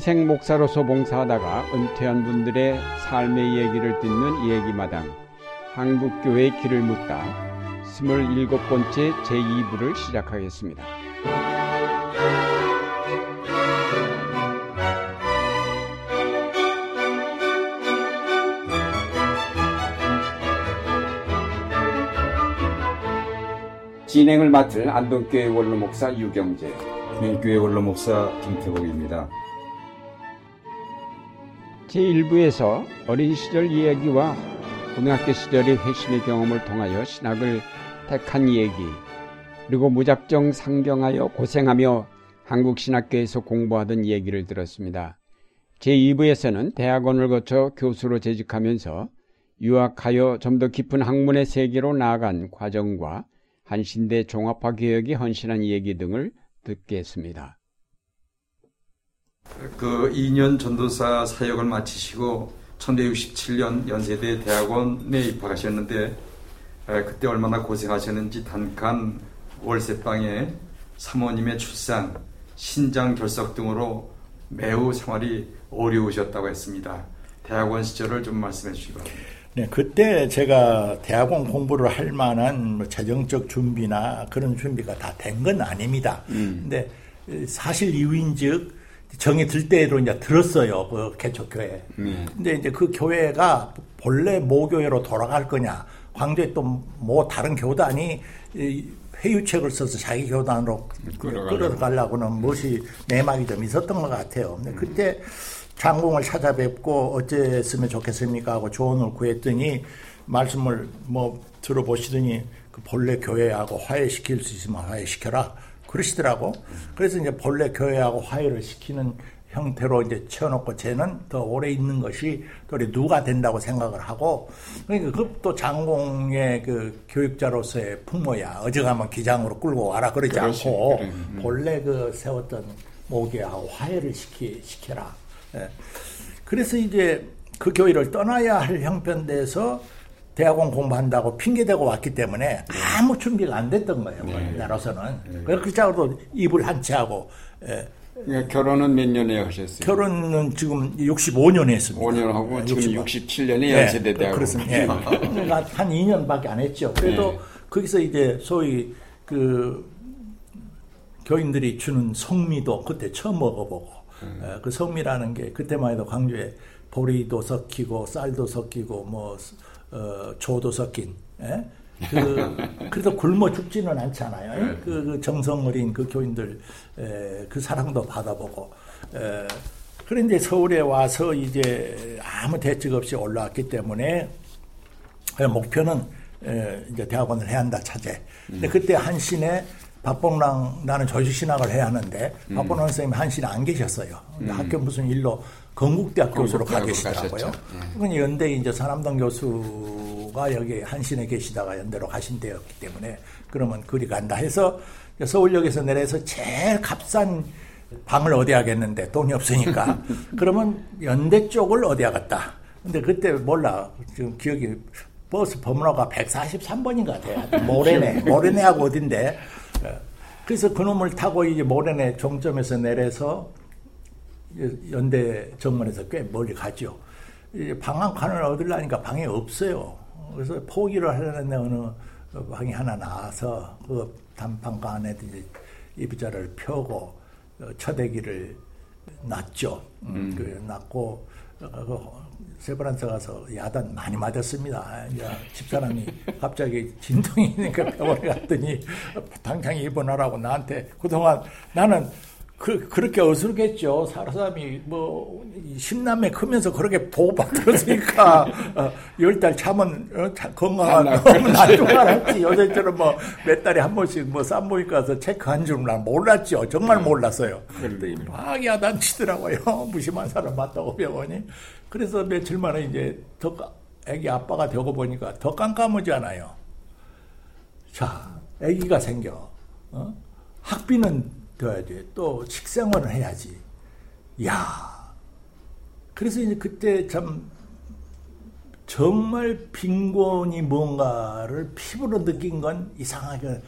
평생 목사로서 봉사하다가 은퇴한 분들의 삶의 얘기를 듣는 얘기마당 한국교회의 길을 묻다 스물일곱 번째 제2부를 시작하겠습니다. 진행을 맡을 안동교회 원로 목사 유경재 교회 원로 목사 김태복입니다. 제1부에서 어린 시절 이야기와 고등학교 시절의 회심의 경험을 통하여 신학을 택한 얘기, 그리고 무작정 상경하여 고생하며 한국신학교에서 공부하던 얘기를 들었습니다. 제2부에서는 대학원을 거쳐 교수로 재직하면서 유학하여 좀 더 깊은 학문의 세계로 나아간 과정과 한신대 종합화 개혁에 헌신한 얘기 등을 듣겠습니다. 그 2년 전도사 사역을 마치시고 1967년 연세대 대학원에 입학하셨는데 그때 얼마나 고생하셨는지 단칸 월세방에 사모님의 출산, 신장 결석 등으로 매우 생활이 어려우셨다고 했습니다. 대학원 시절을 좀 말씀해 주시기 바랍니다. 네, 그때 제가 대학원 공부를 할 만한 뭐 재정적 준비나 그런 준비가 다 된 건 아닙니다. 음. 근데 사실 이유인즉 정이 들 때로 이제 들었어요. 그 개척교회. 음. 근데 이제 그 교회가 본래 모교회로 돌아갈 거냐. 광주에 또 뭐 다른 교단이 회유책을 써서 자기 교단으로 끌어가려고는 무엇이 내막이 좀 있었던 것 같아요. 근데 그때 장공을 찾아뵙고 어째으면 좋겠습니까 하고 조언을 구했더니 말씀을 뭐 들어보시더니 그 본래 교회하고 화해시킬 수 있으면 화해시켜라 그러시더라고. 그래서 이제 본래 교회하고 화해를 시키는 형태로 이제 채워놓고 쟤는 더 오래 있는 것이 또 누가 된다고 생각을 하고 그러니까 그것도 장공의 그 교육자로서의 풍모야 어제가면 기장으로 끌고 와라 그러지 그렇지, 않고 그래. 음. 본래 그 세웠던 모기하고 화해를 시키 시켜라 예. 그래서 이제 그 교회를 떠나야 할 형편돼서 대학원 공부한다고 핑계대고 왔기 때문에 네. 아무 준비가 안 됐던 거예요. 네. 나로서는. 네. 그렇게 입을 한 채 하고. 예. 그러니까 결혼은 몇 년에 하셨어요? 결혼은 지금 65년에 했습니다. 5년 하고 지금 67년에 연세대 대학원. 그렇습니다. 예. 그러니까 한 2년밖에 안 했죠. 그래도 네. 거기서 이제 소위 그 교인들이 주는 성미도 그때 처음 먹어보고 음. 그 성미라는 게 그때만 해도 광주에 보리도 섞이고 쌀도 섞이고 뭐 어, 조도 섞인 예? 그, 그래도 굶어 죽지는 않잖아요. 네. 그, 그 정성 어린 그 교인들, 에, 그 사랑도 받아보고. 에, 그런데 서울에 와서 이제 아무 대책 없이 올라왔기 때문에 목표는 에, 이제 대학원을 해야 한다 차제. 근데 음. 그때 한신에 박봉랑 나는 조직신학을 해야 하는데 음. 박봉랑 선생님이 한신에 안 계셨어요. 음. 학교 무슨 일로 건국대학 교수로 가 계시더라고요. 그건 연대 이제 산암동 교수가 여기 한신에 계시다가 연대로 가신 데였기 때문에 그러면 그리 간다 해서 서울역에서 내려서 제일 값싼 방을 어디 하겠는데 돈이 없으니까 그러면 연대 쪽을 어디 하겠다. 근데 그때 몰라 지금 기억이 버스 번호가 143번인가 돼요. 모래내 모래내하고 어딘데 그래서 그놈을 타고 이제 모래내 종점에서 내려서 연대 정문에서 꽤 멀리 가죠. 방한 칸을 얻으려니까 방이 없어요. 그래서 포기를 하려는데 어느 방이 하나 나와서 그 단방가 안에 이제 이부자를 펴고 어, 처대기를 놨죠. 음. 음. 그 놨고 그 세브란스 가서 야단 많이 맞았습니다. 이제 집사람이 갑자기 진통이 있으니까 병원에 갔더니 당장 입원하라고 나한테 그동안 나는 그, 그렇게 어설겠죠. 사람이 뭐, 십남매 크면서 그렇게 보호받들었으니까, 어, 열달 참은, 어, 건강한, 나중 알았지. 요새처럼 뭐, 몇 달에 한 번씩 뭐, 산모니까 가서 체크한 줄은 난 몰랐죠. 정말 음. 몰랐어요. 그런데 막 야단 치더라고요. 무심한 사람 맞다고 병원이. 그래서 며칠 만에 이제 더, 애기 아빠가 되고 보니까 더 깜깜하잖아요. 자, 애기가 생겨. 어? 학비는 돼야 돼. 또 식생활을 해야지. 야. 그래서 이제 그때 참 정말 빈곤이 뭔가를 피부로 느낀 건 이상하게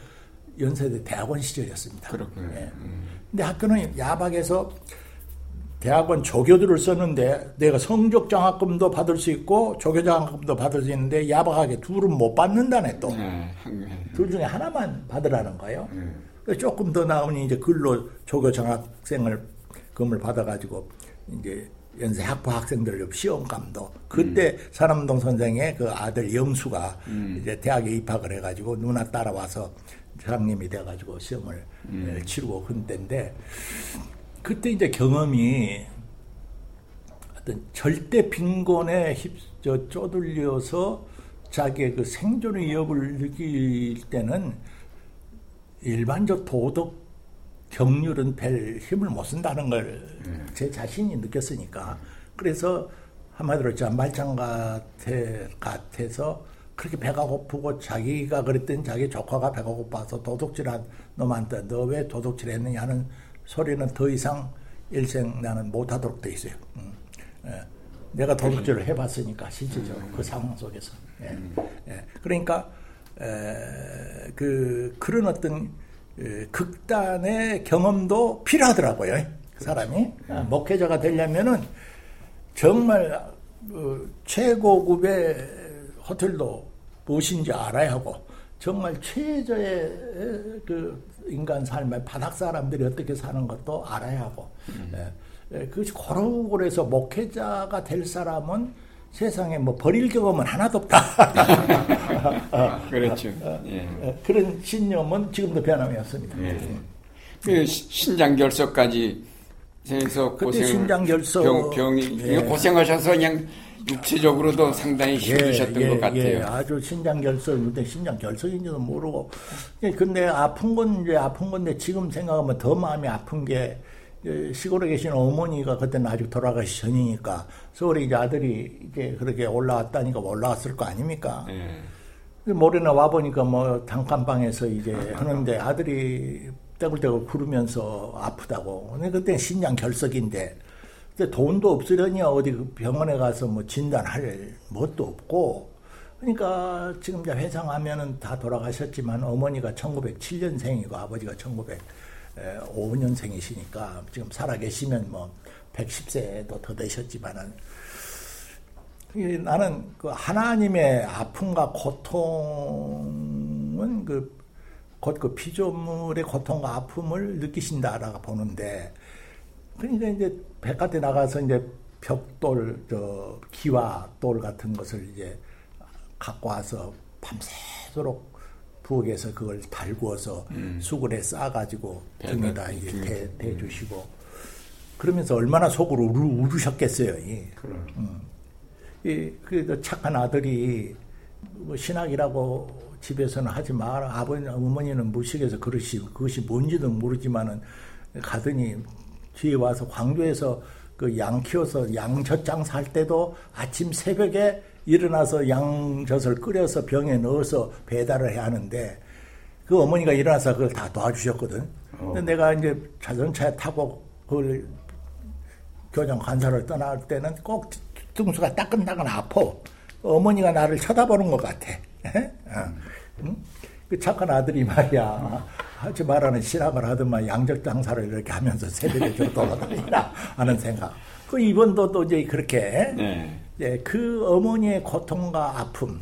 연세대 대학원 시절이었습니다. 그렇군요. 예. 음. 근데 학교는 야박에서 대학원 조교들을 썼는데 내가 성적 장학금도 받을 수 있고 조교 장학금도 받을 수 있는데 야박하게 둘은 못 받는다네 또. 네, 둘 중에 하나만 받으라는 거예요. 네. 조금 더 나오니 이제 글로 조교 장 학생을 금을 받아가지고 이제 연세 학부 학생들 시험감도 그때 음. 산암동 선생의 그 아들 영수가 음. 이제 대학에 입학을 해가지고 누나 따라와서 장님이 돼가지고 시험을 음. 치르고 그때인데 그때 이제 경험이 어떤 절대 빈곤에 휩저 쪼들려서 자기의 그 생존의 위협을 느낄 때는 일반적 도덕 경률은 별 힘을 못 쓴다는 걸제 음. 자신이 느꼈으니까 그래서 한마디로 저 말짱 같아, 같아서 그렇게 배가 고프고 자기가 그랬던 자기 조카가 배가 고파서 도둑질한 놈한테 너 왜 도둑질 했느냐 하는 소리는 더 이상 일생 나는 못하도록 돼 있어요. 음. 예. 내가 도둑질을 해봤으니까 실질적으로 그 상황 속에서. 예. 예. 그러니까 에, 그 그런 어떤 에, 극단의 경험도 필요하더라고요. 그 사람이 아, 목회자가 되려면은 정말 어, 최고급의 호텔도 무엇인지 알아야 하고 정말 최저의 그 인간 삶의 바닥 사람들이 어떻게 사는 것도 알아야 하고 음. 예, 그것이 고루고루해서 목회자가 될 사람은 세상에 뭐 버릴 경험은 하나도 없다. 아, 그렇죠. 예. 예. 그런 신념은 지금도 변함이 없습니다. 예. 그 신장 결석까지 해서 고생 신장 결석 병, 병이 예. 고생하셔서 그냥 육체적으로도 상당히 힘드셨던 예, 것 같아요. 예, 아주 신장 결석, 근데 신장 결석인지도 모르고. 근데 아픈 건 이제 아픈 건데 지금 생각하면 더 마음이 아픈 게 시골에 계신 어머니가 그때는 아직 돌아가시 전이니까 서울에 이제 아들이 이제 그렇게 올라왔다니까 올라왔을 거 아닙니까? 네. 모레나 와 보니까 뭐 단칸방에서 이제 하는데 아들이 떼굴떼굴 구르면서 아프다고. 근데 그때 신장 결석인데 근데 돈도 없으려니 어디 그 병원에 가서 뭐 진단할 뭣도 없고 그러니까 지금 이제 회상하면은 다 돌아가셨지만 어머니가 1907년생이고 아버지가 1905년생이시니까 지금 살아계시면 뭐 110세도 더 되셨지만은 나는 그 하나님의 아픔과 고통은 그 곧그 피조물의 고통과 아픔을 느끼신다라고 보는데 그러니까 이제 백화대 나가서 이제 벽돌, 저 기와 돌 같은 것을 이제 갖고 와서 밤새도록 부엌에서 그걸 달구어서 음. 수건에 싸가지고 등에다 이제 대, 대주시고 그러면서 얼마나 속으로 우르, 우르셨겠어요. 이. 음. 이, 그 착한 아들이 뭐 신학이라고 집에서는 하지 마라. 아버지, 어머니는 무식해서 그릇이, 그것이 뭔지도 모르지만은 가더니 뒤에 와서 광주에서 그 양 키워서 양젖장 살 때도 아침 새벽에 일어나서 양젖을 끓여서 병에 넣어서 배달을 해야 하는데 그 어머니가 일어나서 그걸 다 도와주셨거든. 어. 근데 내가 이제 자전차에 타고 그걸 교장 관사를 떠날 때는 꼭 등수가 따끈따끈 아파. 어머니가 나를 쳐다보는 것 같아. 어. 응? 그 착한 아들이 말이야. 하지 말라는 신학을 하더만 양적 장사를 이렇게 하면서 새벽에 좀 돌아다니라 하는 생각. 그 이번도 또 이제 그렇게 네. 예, 그 어머니의 고통과 아픔.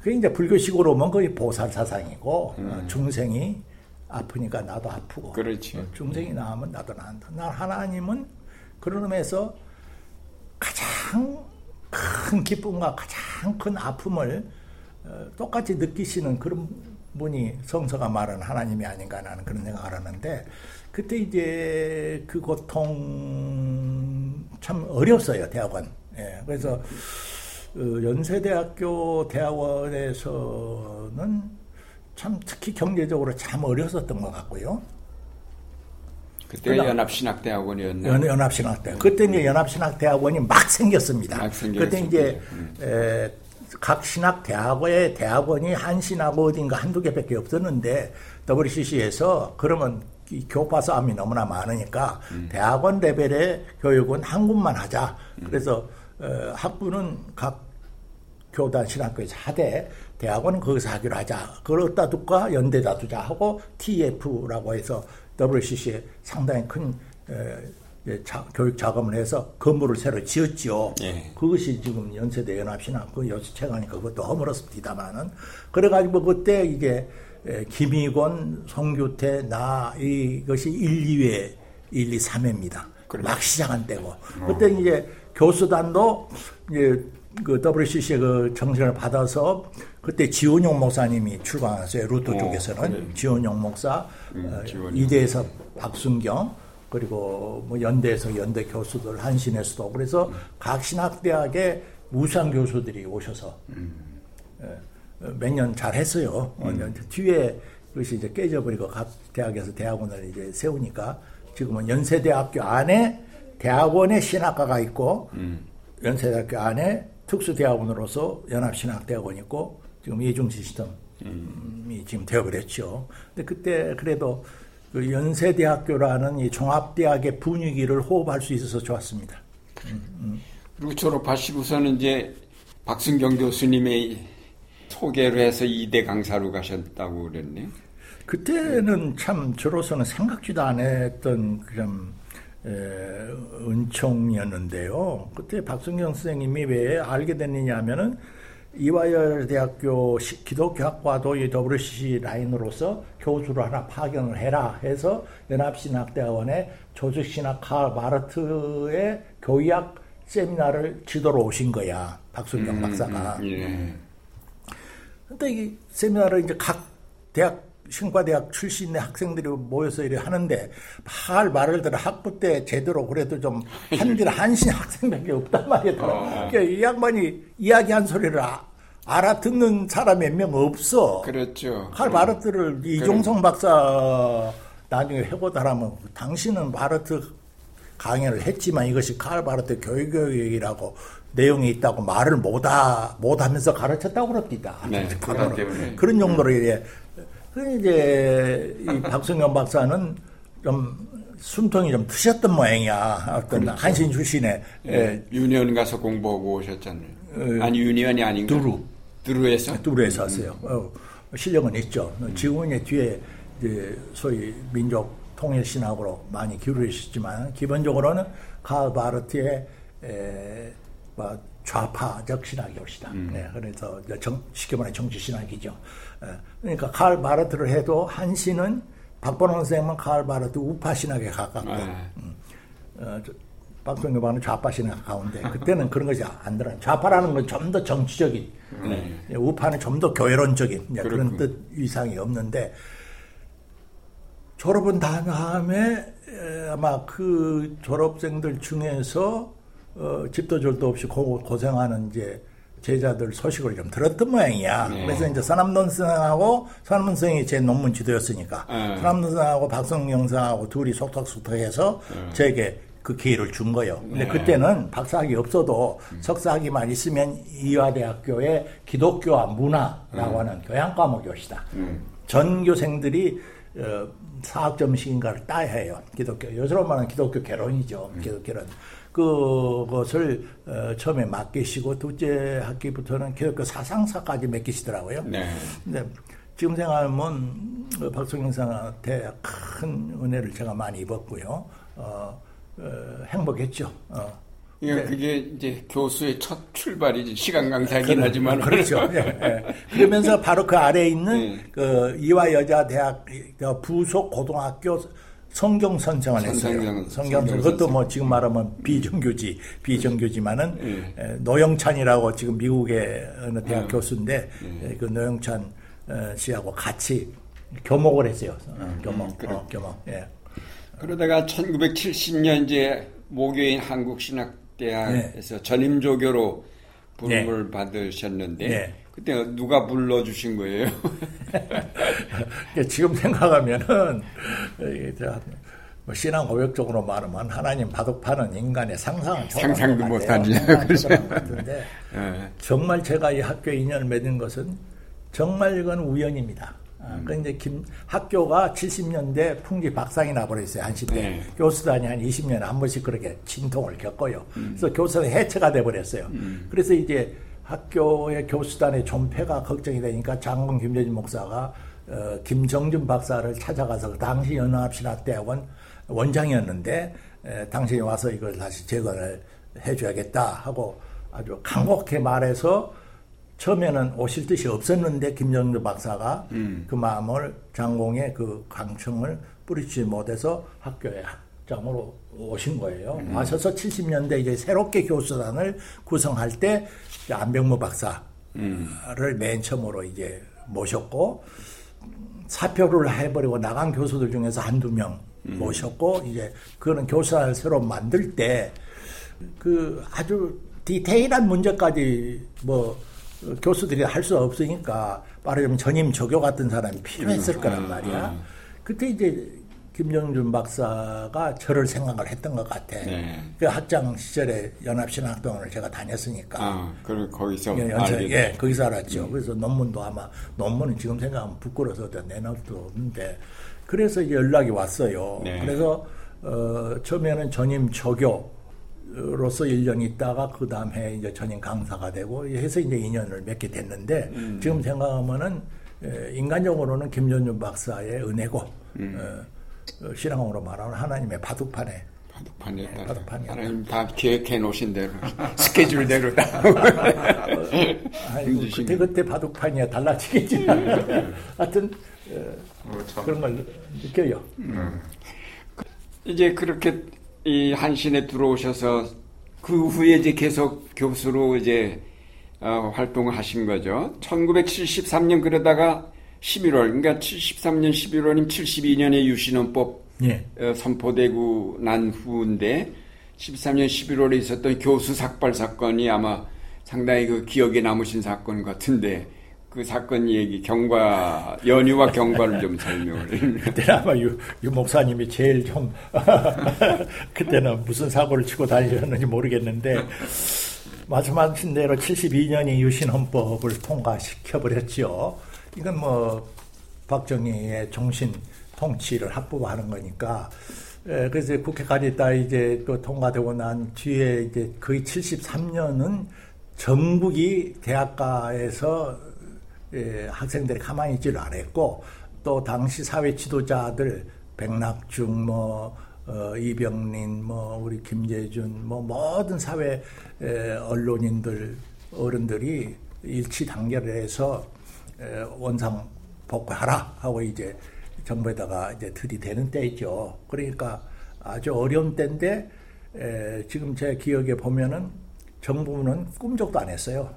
그 이제 불교식으로 보면 거의 보살 사상이고 음. 어, 중생이 아프니까 나도 아프고 그렇죠. 어, 중생이 나으면 나도 나한다. 나 하나님은 그런 의미에서 가장 큰 기쁨과 가장 큰 아픔을 어, 똑같이 느끼시는 그런 분이 성서가 말하는 하나님이 아닌가 하는 그런 생각을 하는데 그때 이제 그 고통 참 어려웠어요 대학원. 예, 그래서 어, 연세대학교 대학원에서는 참 특히 경제적으로 참 어려웠었던 것 같고요. 그때 연합신학대학원이었나요? 연, 연합신학대. 그때 이제 연합신학대학원이 막 생겼습니다. 막 그때 이제 음. 에, 각 신학 대학의 대학원이 한 신학 어딘가 한두 개밖에 없었는데 WCC에서 그러면 교과서암이 너무나 많으니까 음. 대학원 레벨의 교육은 한 군만 하자. 음. 그래서 어, 학부는 각 교단 신학교에서 하되 대학원은 거기서 하기로 하자. 그걸 어디다 둘까? 연대다 두자 하고 TF라고 해서 WCC에 상당히 큰 에, 자, 교육 자금을 해서 건물을 새로 지었지요. 예. 그것이 지금 연세대 연합시나 그 여수체가니까 그것도 허물었습니다만은 그래가지고 그때 이게 김희권, 송규태, 나 이것이 1, 2회, 1, 2, 3회입니다. 그래. 막 시작한 때고 그때 이제 교수단도 이제 그 WCC의 그 정신을 받아서 그때 지원용 목사님이 출방하셨어요. 루터 오, 쪽에서는 그래. 지원용 목사, 음, 어, 지원용. 이대에서 박순경, 그리고 뭐 연대에서 연대 교수들, 한신에서도 그래서 각 신학대학의 무상 교수들이 오셔서 음. 예, 몇년 잘했어요. 음. 뒤에 그것이 이제 깨져버리고 각 대학에서 대학원을 이제 세우니까 지금은 연세대학교 안에 대학원에 신학과가 있고 음. 연세대학교 안에 특수대학원으로서 연합신학대학원이 있고 지금 이중 시스템이 음. 지금 되어버렸죠. 근데 그때 그래도 그 연세대학교라는 이 종합대학의 분위기를 호흡할 수 있어서 좋았습니다. 음, 음. 그리고 졸업하시고서는 이제 박승경 교수님의 소개로 해서 이대 강사로 가셨다고 그랬네요. 그때는 참 저로서는 생각지도 안 했던 그런 은총이었는데요. 그때 박승경 선생님이 왜 알게 됐느냐 하면은 이화열 대학교 기독교학과도 이 WCC 라인으로서 교수를 하나 파견을 해라 해서 연합신학대학원의 조직신학 카 마르트의 교의학 세미나를 지도로 오신 거야. 박순경 음, 박사가. 음, 예. 근데 이 세미나를 이제 각 대학 신과대학 출신의 학생들이 모여서 이래 하는데 할 말을 들어 학부 때 제대로 그래도 좀 한들 한신 학생밖에 없단 말이야. 어. 그러니까 이 양반이 이야기한 소리를 아, 알아듣는 사람 몇 명 없어. 그렇죠. 할 마르트를 이종성 박사 나중에 해보다라면 당신은 마르트 강연을 했지만 이것이 칼 바르트 교육 교육이라고 내용이 있다고 말을 못하, 못하면서 가르쳤다고 그럽니다. 네, 그런, 그런 용도로 이제 그 이제 이 박성현 박사는 좀 숨통이 좀 트셨던 모양이야. 어떤 그렇죠. 한신 출신의 예, 예. 유니언 가서 공부하고 오셨잖아요. 어, 아니 유니언이 아닌가? 드루. 드루에서? 드루에서 왔어요. 음. 어, 실력은 있죠. 지금은 뒤에 이제 소위 민족 통일 신학으로 많이 기울으셨지만 기본적으로는 칼 바르트의 에, 뭐 좌파적 신학이 옵시다. 음. 네, 그래서 정, 쉽게 말해 정치 신학이죠. 에, 그러니까 칼 바르트를 해도 한신은 박본원 선생님은 칼 바르트 우파 신학에 가깝고 네. 음, 어, 박성규 반은 좌파 신학 가운데 그때는 그런 것이 안 들어요. 좌파라는 건 좀 더 정치적인, 네. 우파는 좀 더 교회론적인 그런 뜻 이상이 없는데 졸업은 다음에 아마 그 졸업생들 중에서 어, 집도 절도 없이 고, 고생하는 이제 제자들 소식을 좀 들었던 모양이야. 네. 그래서 이제 서남돈선생하고 서남돈선생이 제 논문 지도였으니까 네. 서남돈선생하고 박성영생하고 둘이 속닥속닥해서 네. 저에게 그 기회를 준 거예요. 근데 네. 그때는 박사학위 없어도 음. 석사학위만 있으면 이화대학교의 기독교와 문화라고 음. 하는 교양 과목이었다. 음. 전교생들이 어, 사학 점식인가를 따야 해요. 기독교. 요새로 말하는 기독교 개론이죠. 음. 기독교론. 그것을 어, 처음에 맡기시고 둘째 학기부터는 기독교 사상사까지 맡기시더라고요. 네. 근데 지금 생각하면 어, 박성경 상한테 큰 은혜를 제가 많이 입었고요. 어, 어 행복했죠. 어. 예, 네. 그게 이제 교수의 첫 출발이지 시간 강사긴 하지만 그렇죠. 예, 예. 그러면서 바로 그 아래에 있는 네. 그 이화 여자 대학 부속 고등학교 성경 선생을 했어요. 성경 선 그것도 뭐 지금 말하면 비정규지 비정규지만은 네. 노영찬이라고 지금 미국의 어느 대학 네. 교수인데 네. 그 노영찬 어, 씨하고 같이 교목을 했어요. 어, 교목, 음, 어, 교목. 예. 그러다가 1970년 이제 모교인 한국신학 대학에서 네. 전임조교로 부름을 네. 받으셨는데 네. 그때 누가 불러주신 거예요? 지금 생각하면은 뭐 신앙 고백적으로 말하면 하나님 바둑 파는 인간의 상상을 상상도 못하지. 그렇죠. 네. 정말 제가 이 학교에 인연을 맺은 것은 정말 이건 우연입니다. 아, 그 이제 김 학교가 70년대 풍기 박상이 나버렸어요 한시 때 네. 교수단이 한 20년에 한 번씩 그렇게 진통을 겪어요. 음. 그래서 교수단이 해체가 돼 버렸어요. 음. 그래서 이제 학교의 교수단의 존폐가 걱정이 되니까 장군 김재진 목사가 어, 김정준 박사를 찾아가서 그 당시 연합신학대학원 원장이었는데 에, 당신이 와서 이걸 다시 재건을 해줘야겠다 하고 아주 강곡하게 말해서 처음에는 오실 뜻이 없었는데 김정주 박사가 음. 그 마음을 장공의 그 강청을 뿌리지 못해서 학교에 학 장으로 오신 거예요. 음. 와셔서 70년대 이제 새롭게 교수단을 구성할 때 안병무 박사를 음. 맨 처음으로 이제 모셨고 사표를 해버리고 나간 교수들 중에서 한두 명 음. 모셨고 이제 그거는 교사를 새로 만들 때 그 아주 디테일한 문제까지 뭐 교수들이 할 수 없으니까 말하자면 전임 조교 같은 사람이 필요했을 거란 음. 말이야. 음. 그때 이제 김정준 박사가 저를 생각을 했던 것 같아. 네. 그 학장 시절에 연합신학동을 제가 다녔으니까. 아, 그럼 거기서 예, 연차, 예, 거기서 알았죠. 음. 그래서 논문도 아마 논문은 지금 생각하면 부끄러워서 내놓을 수도 없는데 그래서 이제 연락이 왔어요. 네. 그래서 어, 처음에는 전임 조교로서 1년 있다가 그 다음 해 이제 전임 강사가 되고 해서 이제 2년을 맺게 됐는데 음. 지금 생각하면은 인간적으로는 김전준 박사의 은혜고 음. 어, 어, 신앙으로 말하는 하나님의 바둑판에 바둑판에 네, 바둑판이 하나님 다 계획해 놓으신 대로 스케줄대로 다 아이고, 그때 그때 바둑판이 달라지겠지 음. 하여튼 어, 그런 걸 느껴요. 음. 이제 그렇게 이 한신에 들어오셔서 그 후에 이제 계속 교수로 이제 어, 활동을 하신 거죠. 1973년 그러다가 11월, 그러니까 73년 11월이면 72년에 유신헌법 예. 어, 선포되고 난 후인데 13년 11월에 있었던 교수 삭발 사건이 아마 상당히 그 기억에 남으신 사건 같은데 그 사건 얘기 경과 연유와 경과를 좀 설명을 그때 아마 유, 유 목사님이 제일 좀 그때는 무슨 사고를 치고 다니셨는지 모르겠는데 말씀하신 대로 72년이 유신헌법을 통과시켜 버렸죠. 이건 뭐 박정희의 정신 통치를 합법화하는 거니까. 에, 그래서 국회까지 있다 이제 또 통과되고 난 뒤에 이제 거의 73년은 전국이 대학가에서 에, 학생들이 가만히 있지를 않았고 또 당시 사회 지도자들 백낙중 뭐 어, 이병린 뭐 우리 김재준 뭐 모든 사회 에, 언론인들 어른들이 일치 단결을 해서 원상 복구하라 하고 이제 정부에다가 이제 들이대는 때있죠. 그러니까 아주 어려운 때인데 에, 지금 제 기억에 보면은 정부는 꿈쩍도 안 했어요.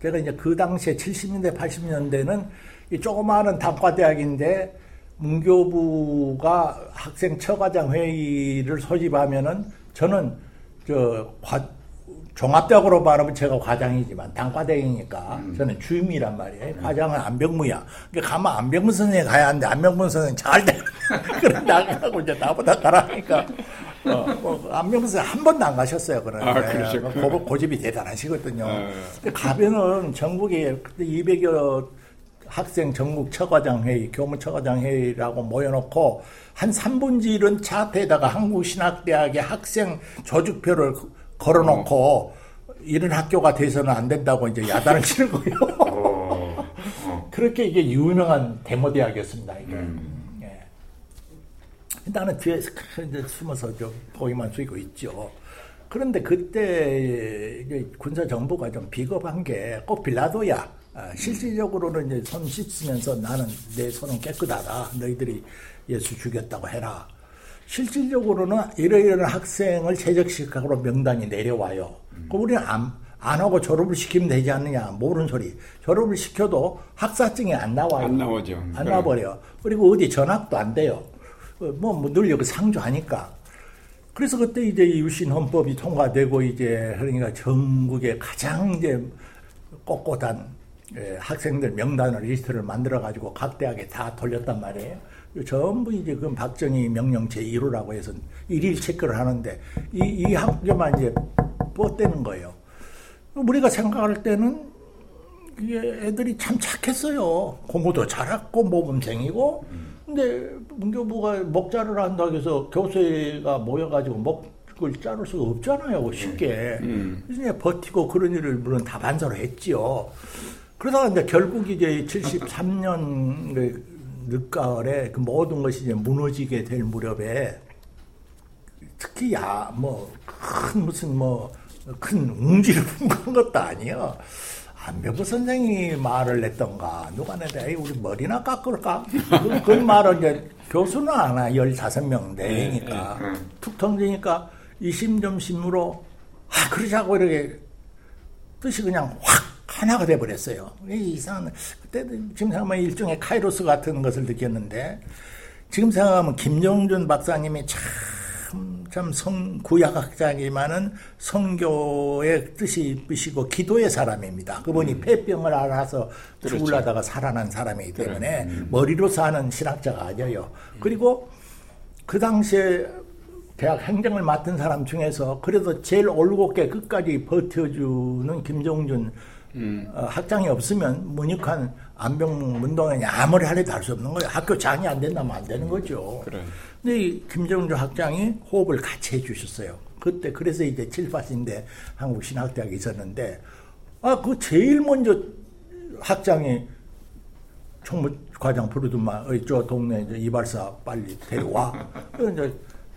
제가 이제 그 당시에 70년대, 80년대는 이 조그마한 단과대학인데 문교부가 학생 처과장 회의를 소집하면은 저는 저 과, 종합적으로 말하면 제가 과장이지만 단과대이니까 음. 저는 주임이란 말이에요. 음. 과장은 안병무야. 그러니까 가면 안병무 선생이 가야 하는데 안병무 선생이 잘 돼. 그래 나가고 이제 나보다 가라니까. 어, 뭐 안병무 선생 한 번도 안 가셨어요. 그런데 아, 고, 고집이 대단하시거든요. 아. 가면은 전국에 그때 200여 학생 전국 처과장 회의, 교무 처과장 회의라고 모여놓고 한 3분지 1은 차트에다가 한국신학대학의 학생 조직표를 걸어놓고 이런 학교가 돼서는 안 된다고 이제 야단을 치는 거예요. 어, 어. 그렇게 이게 유명한 데모 대학이었습니다. 이게. 음. 예. 나는 뒤에서 숨어서 좀 고기만 숙이고 있죠. 그런데 그때 군사 정부가 좀 비겁한 게 꼭 빌라도야. 아, 실질적으로는 이제 손 씻으면서 나는 내 손은 깨끗하다. 너희들이 예수 죽였다고 해라. 실질적으로는 이러 이러한 학생을 최적시각으로 명단이 내려와요. 음. 그럼 우리는 안, 안 하고 졸업을 시키면 되지 않느냐. 모르는 소리. 졸업을 시켜도 학사증이 안 나와요. 안 나오죠. 안 나버려. 그리고 어디 전학도 안 돼요. 어, 뭐, 뭐늘 여기 상주하니까. 그래서 그때 이제 유신 헌법이 통과되고 이제 그러니까 전국에 가장 이제 꼿꼿한 예, 학생들 명단을 리스트를 만들어 가지고 각 대학에 다 돌렸단 말이에요. 전부 이제 그 박정희 명령 제1호라고 해서 일일 체크를 하는데 이, 이 학교만 이제 뻗대는 거예요. 우리가 생각할 때는 이게 애들이 참 착했어요. 공부도 잘했고 모범생이고 근데 문교부가 목자를 한다고 해서 교수가 모여가지고 목을 자를 수가 없잖아요. 쉽게. 음. 그래서 버티고 그런 일을 물론 다 반사로 했지요. 그러다가 이제 결국 이제 73년 늦가을에 그 모든 것이 이제 무너지게 될 무렵에 특히 야 뭐 큰 무슨 뭐 큰 웅지를 품은 것도 아니요. 안병구 선생이 말을 냈던가 누가 내다 에이 우리 머리나 깎을까 그, 그 말을 이제 교수는 하나 15명 내니까 네, 네. 툭 던지니까 이심점심으로 아 그러자고 이렇게 뜻이 그냥 확 하나가 돼버렸어요. 이상한 그때도 지금 생각하면 일종의 카이로스 같은 것을 느꼈는데 지금 생각하면 김정준 박사님이 참참 성, 구약학자지만은 성교의 뜻이 있으시고 기도의 사람입니다. 그분이 음. 폐병을 알아서 그렇죠. 죽을라다가 살아난 사람이기 때문에 그래. 음. 머리로 사는 신학자가 아니에요. 음. 그리고 그 당시에 대학 행정을 맡은 사람 중에서 그래도 제일 올곧게 끝까지 버텨주는 김종준 음. 어, 학장이 없으면 문익한 안병 문동현이 아무리 하려도 할 수 없는 거예요. 학교 장이 안 된다면 안 되는 거죠. 그래. 근데 이 김정주 학장이 호흡을 같이 해주셨어요. 그때 그래서 이제 칠파신대 한국 신학대학에 있었는데 아 그 제일 먼저 학장이 총무 과장 부르더만 어이 저 동네 이제 이발사 빨리 데려와. 이제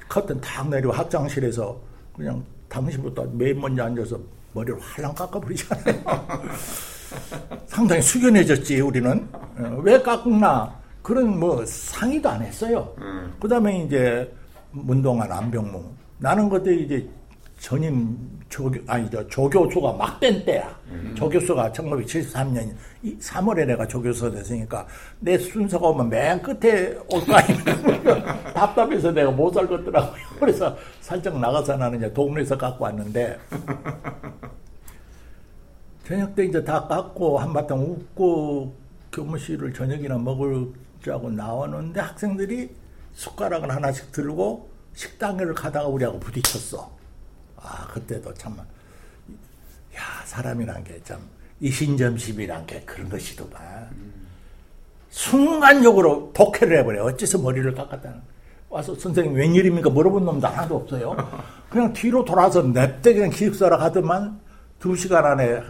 커튼 탁 내리고 학장실에서 그냥 당신부터 맨 먼저 앉아서 머리를 활랑 깎아버리잖아요. 상당히 숙연해졌지 우리는 어, 왜 깎나 그런 뭐 상의도 안 했어요. 음. 그다음에 이제 문동환 안병무 나는 그때 이제 전임 조교 아니 저 조교수가 막 뺀 때야. 음. 조교수가 1973년 3월에 내가 조교수 됐으니까 내 순서가 오면 맨 끝에 올 거 아니야. 답답해서 내가 못 살겠더라고요. 그래서 살짝 나가서 나는 이제 동네에서 갖고 왔는데 저녁 때 이제 다 깎고 한바탕 웃고 교무실을 저녁이나 먹을자고 나왔는데 학생들이 숟가락을 하나씩 들고 식당을 가다가 우리하고 부딪혔어. 아, 그때도 참, 야, 사람이란 게 참, 이신점심이란 게 그런 것이더만. 순간적으로 독해를 해버려. 어째서 머리를 깎았다는. 와서 선생님 웬일입니까? 물어본 놈도 하나도 없어요. 그냥 뒤로 돌아서 냅대 그냥 기숙사로 가더만 두 시간 안에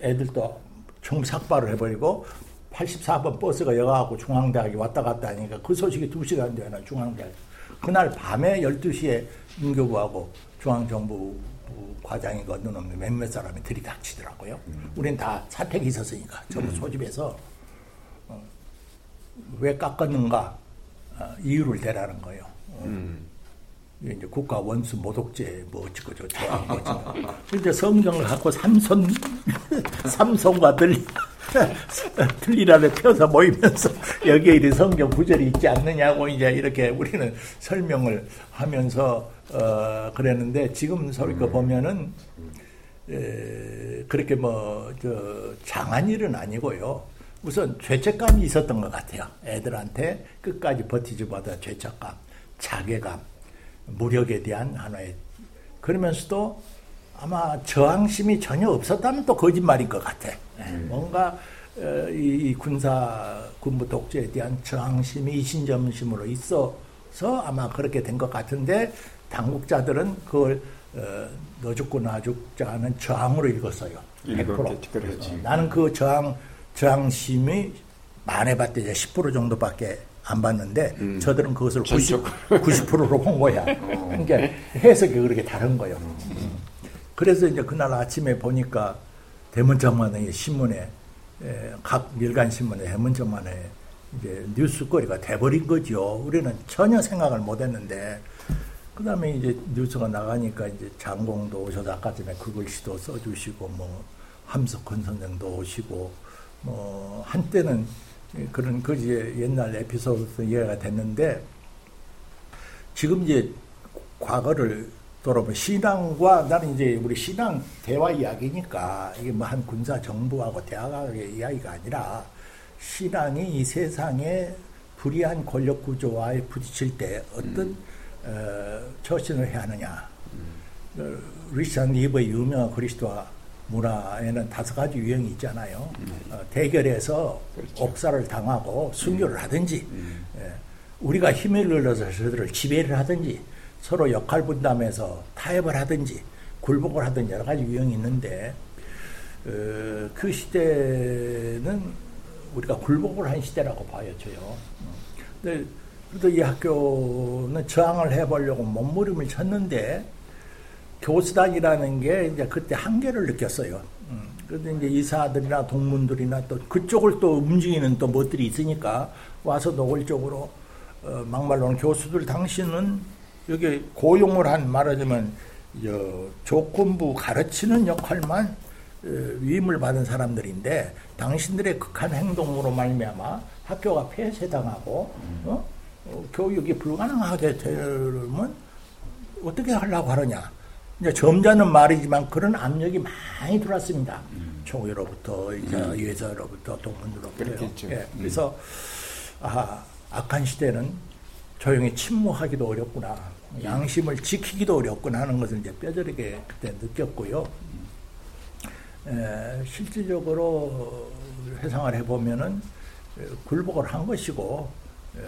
애들도 총 삭발을 해버리고 84번 버스가 여가하고 중앙대학에 왔다 갔다 하니까 그 소식이 2시간 되나 중앙대학. 그날 밤에 12시에 인교부하고 중앙정부 과장이 건너는 몇몇 사람이 들이닥치더라고요. 음. 우린 다 사택이 있었으니까 전부 음. 소집해서 어, 왜 깎았는가 어, 이유를 대라는 거예요. 어. 음. 이제 국가 원수 모독죄 뭐 어쩌고 저쩌고 뭐 이제 성경을 갖고 삼손 삼손과 들리 틀리라를 펴서 모이면서 여기에 이 성경 구절이 있지 않느냐고 이제 이렇게 우리는 설명을 하면서 어 그랬는데 지금 서울거 보면은 에, 그렇게 뭐 저 장한 일은 아니고요. 우선 죄책감이 있었던 것 같아요. 애들한테 끝까지 버티지 못한 죄책감, 자괴감. 무력에 대한 하나의 그러면서도 아마 저항심이 전혀 없었다면 또 거짓말인 것 같아. 음. 뭔가 어, 이 군사 군부 독재에 대한 저항심이 이신점심으로 있어서 아마 그렇게 된 것 같은데 당국자들은 그걸 어, 너 죽고 나 죽자는 저항으로 읽었어요. 100%. 그렇지. 어, 나는 그 저항 저항심이 많해봤대 이제 10% 정도밖에 안 봤는데 음. 저들은 그것을 90, 90%로 본 거야. 어. 그러니까 해석이 그렇게 다른 거예요. 음. 그래서 이제 그날 아침에 보니까 대문짝만의 신문에 각 일간 신문에 대문짝만에 이제 뉴스거리가 돼버린 거죠. 우리는 전혀 생각을 못했는데 그 다음에 이제 뉴스가 나가니까 이제 장공도 오셔서 아까 전에 그 글씨도 써주시고 뭐 함석헌 선생도 오시고 뭐 한때는 예, 그런 그 이제 옛날 에피소드 이해가 됐는데 지금 이제 과거를 돌아보면 신앙과 나는 이제 우리 신앙 대화 이야기니까 이게 뭐 한 군사 정부하고 대화의 이야기가 아니라 신앙이 이 세상에 불이한 권력 구조와에 부딪힐 때 어떤 음. 어, 처신을 해야 하느냐. 음. 어, 리찬 리버의 유명한 그리스도와 문화에는 다섯 가지 유형이 있잖아요. 음. 어, 대결해서 그렇죠. 옥사를 당하고 순교를 음. 하든지, 음. 예, 우리가 힘을 눌러서 저들을 지배를 하든지, 서로 역할 분담해서 타협을 하든지, 굴복을 하든지 여러 가지 유형이 있는데, 어, 그 시대는 우리가 굴복을 한 시대라고 저요. 음. 근데 그래도 이 학교는 저항을 해보려고 몸부림을 쳤는데 교수단이라는 게 이제 그때 한계를 느꼈어요. 음. 그래도 이제 이사들이나 동문들이나 또 그쪽을 또 움직이는 또 것들이 있으니까 와서 노골적으로 어, 막말로는 교수들 당신은 여기 고용을 한 말하자면 저 조건부 가르치는 역할만 어, 위임을 받은 사람들인데 당신들의 극한 행동으로 말미암아 학교가 폐쇄당하고 어? 어, 교육이 불가능하게 되면 어떻게 하려고 하느냐. 이제 점잖은 말이지만 그런 압력이 많이 들어왔습니다. 음. 총회로부터 이제 음. 예서로부터 동문으로부터. 예. 음. 그래서 아 악한 시대는 조용히 침묵하기도 어렵구나. 양심을 지키기도 어렵구나 하는 것을 이제 뼈저리게 그때 느꼈고요. 에, 실질적으로 회상을 해보면은 굴복을 한 것이고 에,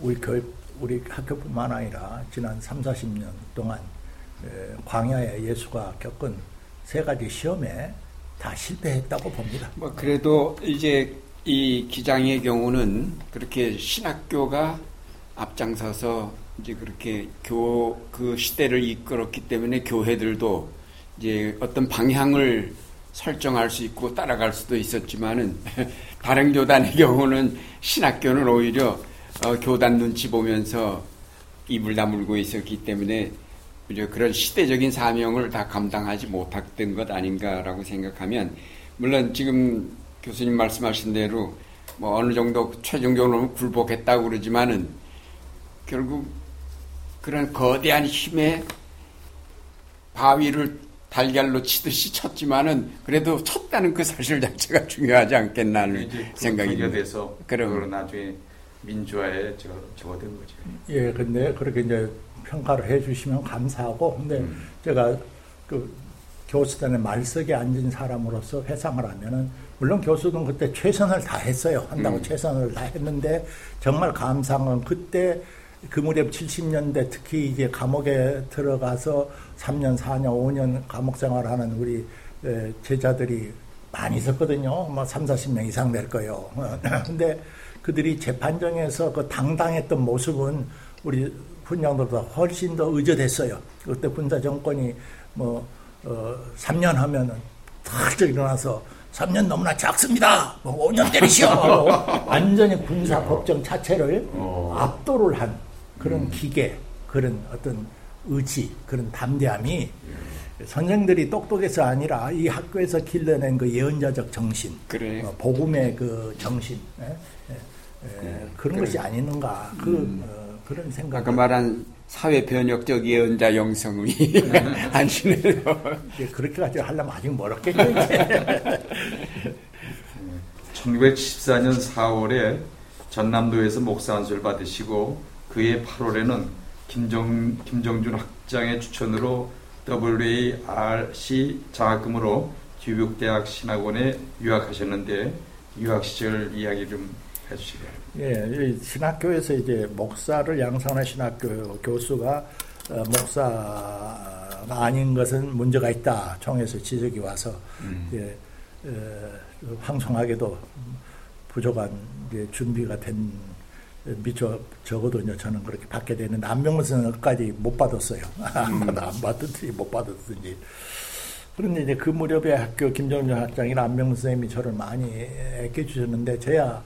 우리 교육 우리 학교뿐만 아니라 지난 3, 40년 동안 광야에 예수가 겪은 세 가지 시험에 다 실패했다고 봅니다. 뭐 그래도 이제 이 기장의 경우는 그렇게 신학교가 앞장서서 이제 그렇게 교 그 시대를 이끌었기 때문에 교회들도 이제 어떤 방향을 설정할 수 있고 따라갈 수도 있었지만은 다른 교단의 경우는 신학교는 오히려 어, 교단 눈치 보면서 입을 다물고 있었기 때문에 그런 시대적인 사명을 다 감당하지 못했던 것 아닌가라고 생각하면 물론 지금 교수님 말씀하신 대로 뭐 어느 정도 최종적으로 굴복했다고 그러지만은 결국 그런 거대한 힘에 바위를 달걀로 치듯이 쳤지만은 그래도 쳤다는 그 사실 자체가 중요하지 않겠나 는 생각이 듭니다. 돼서 그럼 나중에 민주화에 적어된 거죠. 예, 근데 그렇게 이제 평가를 해주시면 감사하고, 근데 음. 제가 그 교수단에 말석에 앉은 사람으로서 회상을 하면은 물론 교수는 그때 최선을 다했어요. 한다고 음. 최선을 다했는데 정말 감사한 건 그때 그 무렵 70년대 특히 이제 감옥에 들어가서 3년, 4년, 5년 감옥 생활하는 우리 제자들이 많이 있었거든요. 뭐 3, 40명 이상 될 거예요. 근데 그들이 재판정에서 그 당당했던 모습은 우리 훈장들보다 훨씬 더 의젓했어요. 그때 군사 정권이 뭐, 어, 3년 하면은 탁 일어나서 3년 너무나 작습니다. 뭐 5년 때리시오. 완전히 군사 법정 자체를 어. 압도를 한 그런 음. 기계, 그런 어떤 의지, 그런 담대함이 선생들이 똑똑해서 아니라 이 학교에서 길러낸 그 예언자적 정신, 그래. 어, 복음의 그 정신, 예? 예, 그런 것이 아니는가 그 음. 어, 그런 생각. 아까 말한 사회 변혁적 예언자 영성이 안시네요. 그렇게까지 하려면 아직 멀었겠죠. 1914년 4월에 전남도에서 목사 안수를 받으시고 그해 8월에는 김정, 김정준 학장의 추천으로 WARC 장학금으로 교육대학 신학원에 유학하셨는데 유학 시절 이야기 좀 해주시게. 예, 신학교에서 이제 목사를 양산한 신학교 교수가 어, 목사가 아닌 것은 문제가 있다. 총에서 지적이 와서 음. 이제 어, 황송하게도 부족한 이제 준비가 된 미처 적어도 이제 저는 그렇게 받게 되는 안명선까지 못 받았어요. 음. 안 받든지 못 받았든지. 그런데 이제 그 무렵에 학교 김정준 학장이나 안명선 선생님이 저를 많이 애껴주셨는데 저야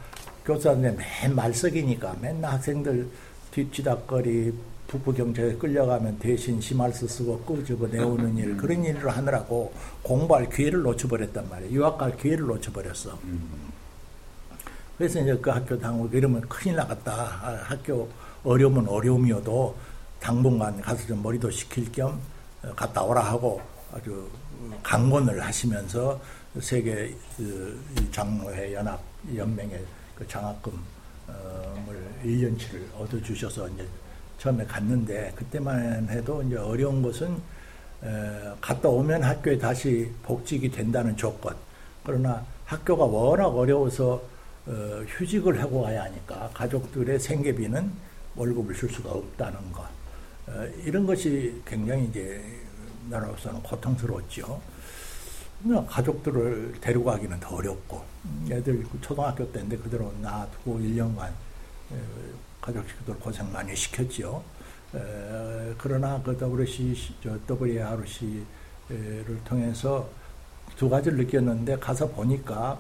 교사인데 맨 말석이니까 맨날 학생들 뒷지닥거리 북부 경찰에 끌려가면 대신 심할수 쓰고 끄집어 내오는 일 그런 일을 하느라고 공부할 기회를 놓쳐버렸단 말이에요. 유학 갈 기회를 놓쳐버렸어. 그래서 이제 그 학교 당국 이러면 큰일 나갔다. 아, 학교 어려우면 어려움이어도 당분간 가서 좀 머리도 식힐 겸 어, 갔다 오라 하고 아주 강권을 하시면서 세계 그 장로회 연합 연맹에 그 장학금을 1년치를 얻어주셔서 이제 처음에 갔는데 그때만 해도 이제 어려운 것은 갔다 오면 학교에 다시 복직이 된다는 조건. 그러나 학교가 워낙 어려워서 어, 휴직을 하고 가야 하니까 가족들의 생계비는 월급을 줄 수가 없다는 것. 어, 이런 것이 굉장히 이제 나라로서는 고통스러웠죠. 가족들을 데리고 가기는 더 어렵고 애들 그 초등학교 때인데 그대로 놔두고 1년간 가족 식구들 고생 많이 시켰죠. 에, 그러나 그 WC, 저 WRC를 통해서 두 가지를 느꼈는데 가서 보니까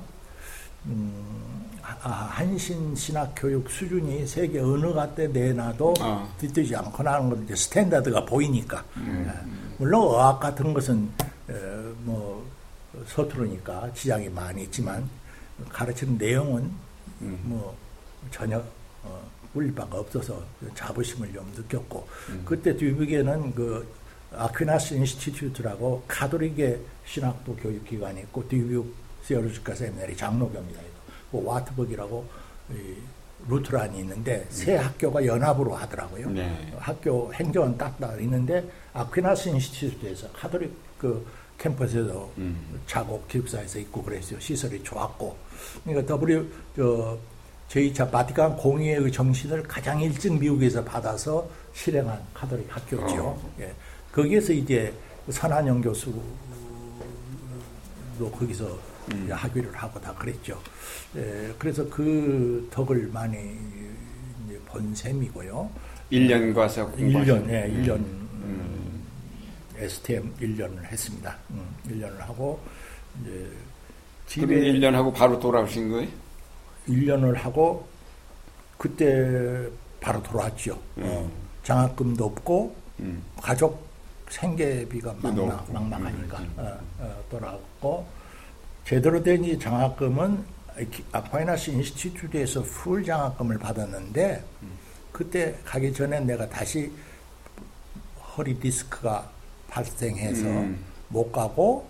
음, 아, 한신 신학 교육 수준이 세계 어느 곳에 내놔도 아. 뒤지지 않거나 하는 건 이제 standard가 보이니까. 음. 예. 물론 어학 같은 것은 에, 뭐 서투르니까 지장이 많이 있지만 가르치는 내용은 음. 뭐 전혀 어, 꿀릴 바가 없어서 자부심을 좀 느꼈고 음. 그때 듀북에는 그 Aquinas Institute라고 카톨릭의 신학부 교육기관이 있고 듀북 Theological Seminary 장로교입니다. 그 Wartburg이라고 이 Lutheran이 있는데 세 학교가 연합으로 하더라고요. 네. 학교 행정은 딱딱 있는데 Aquinas Institute에서 카톨릭 그 캠퍼스에서 음. 자고 기숙사에서 있고 그랬어요. 시설이 좋았고. 그러니까 W 저 제2차 바티칸 공의의 그 정신을 가장 일찍 미국에서 받아서 실행한 카톨릭 학교죠. 어. 예. 거기에서 이제 선한영 교수도 거기서 음. 학위를 하고 다 그랬죠. 예, 그래서 그 덕을 많이 이제 본 셈이고요. 1년 가서 1년, 예, 음. 1년 음, STM 1년을 했습니다. 음, 1년을 하고 이제 그럼 1년 하고 바로 돌아오신 거예요? 1년을 하고 그때 바로 돌아왔죠. 어, 장학금도 없고 음. 가족 생계비가 막막. 막막하니까 음, 어, 어, 돌아왔고 제대로 된 이 장학금은 Aquinas Institute에서 full 장학금을 받았는데 그때 가기 전에 내가 다시 허리 디스크가 발생해서 음. 못 가고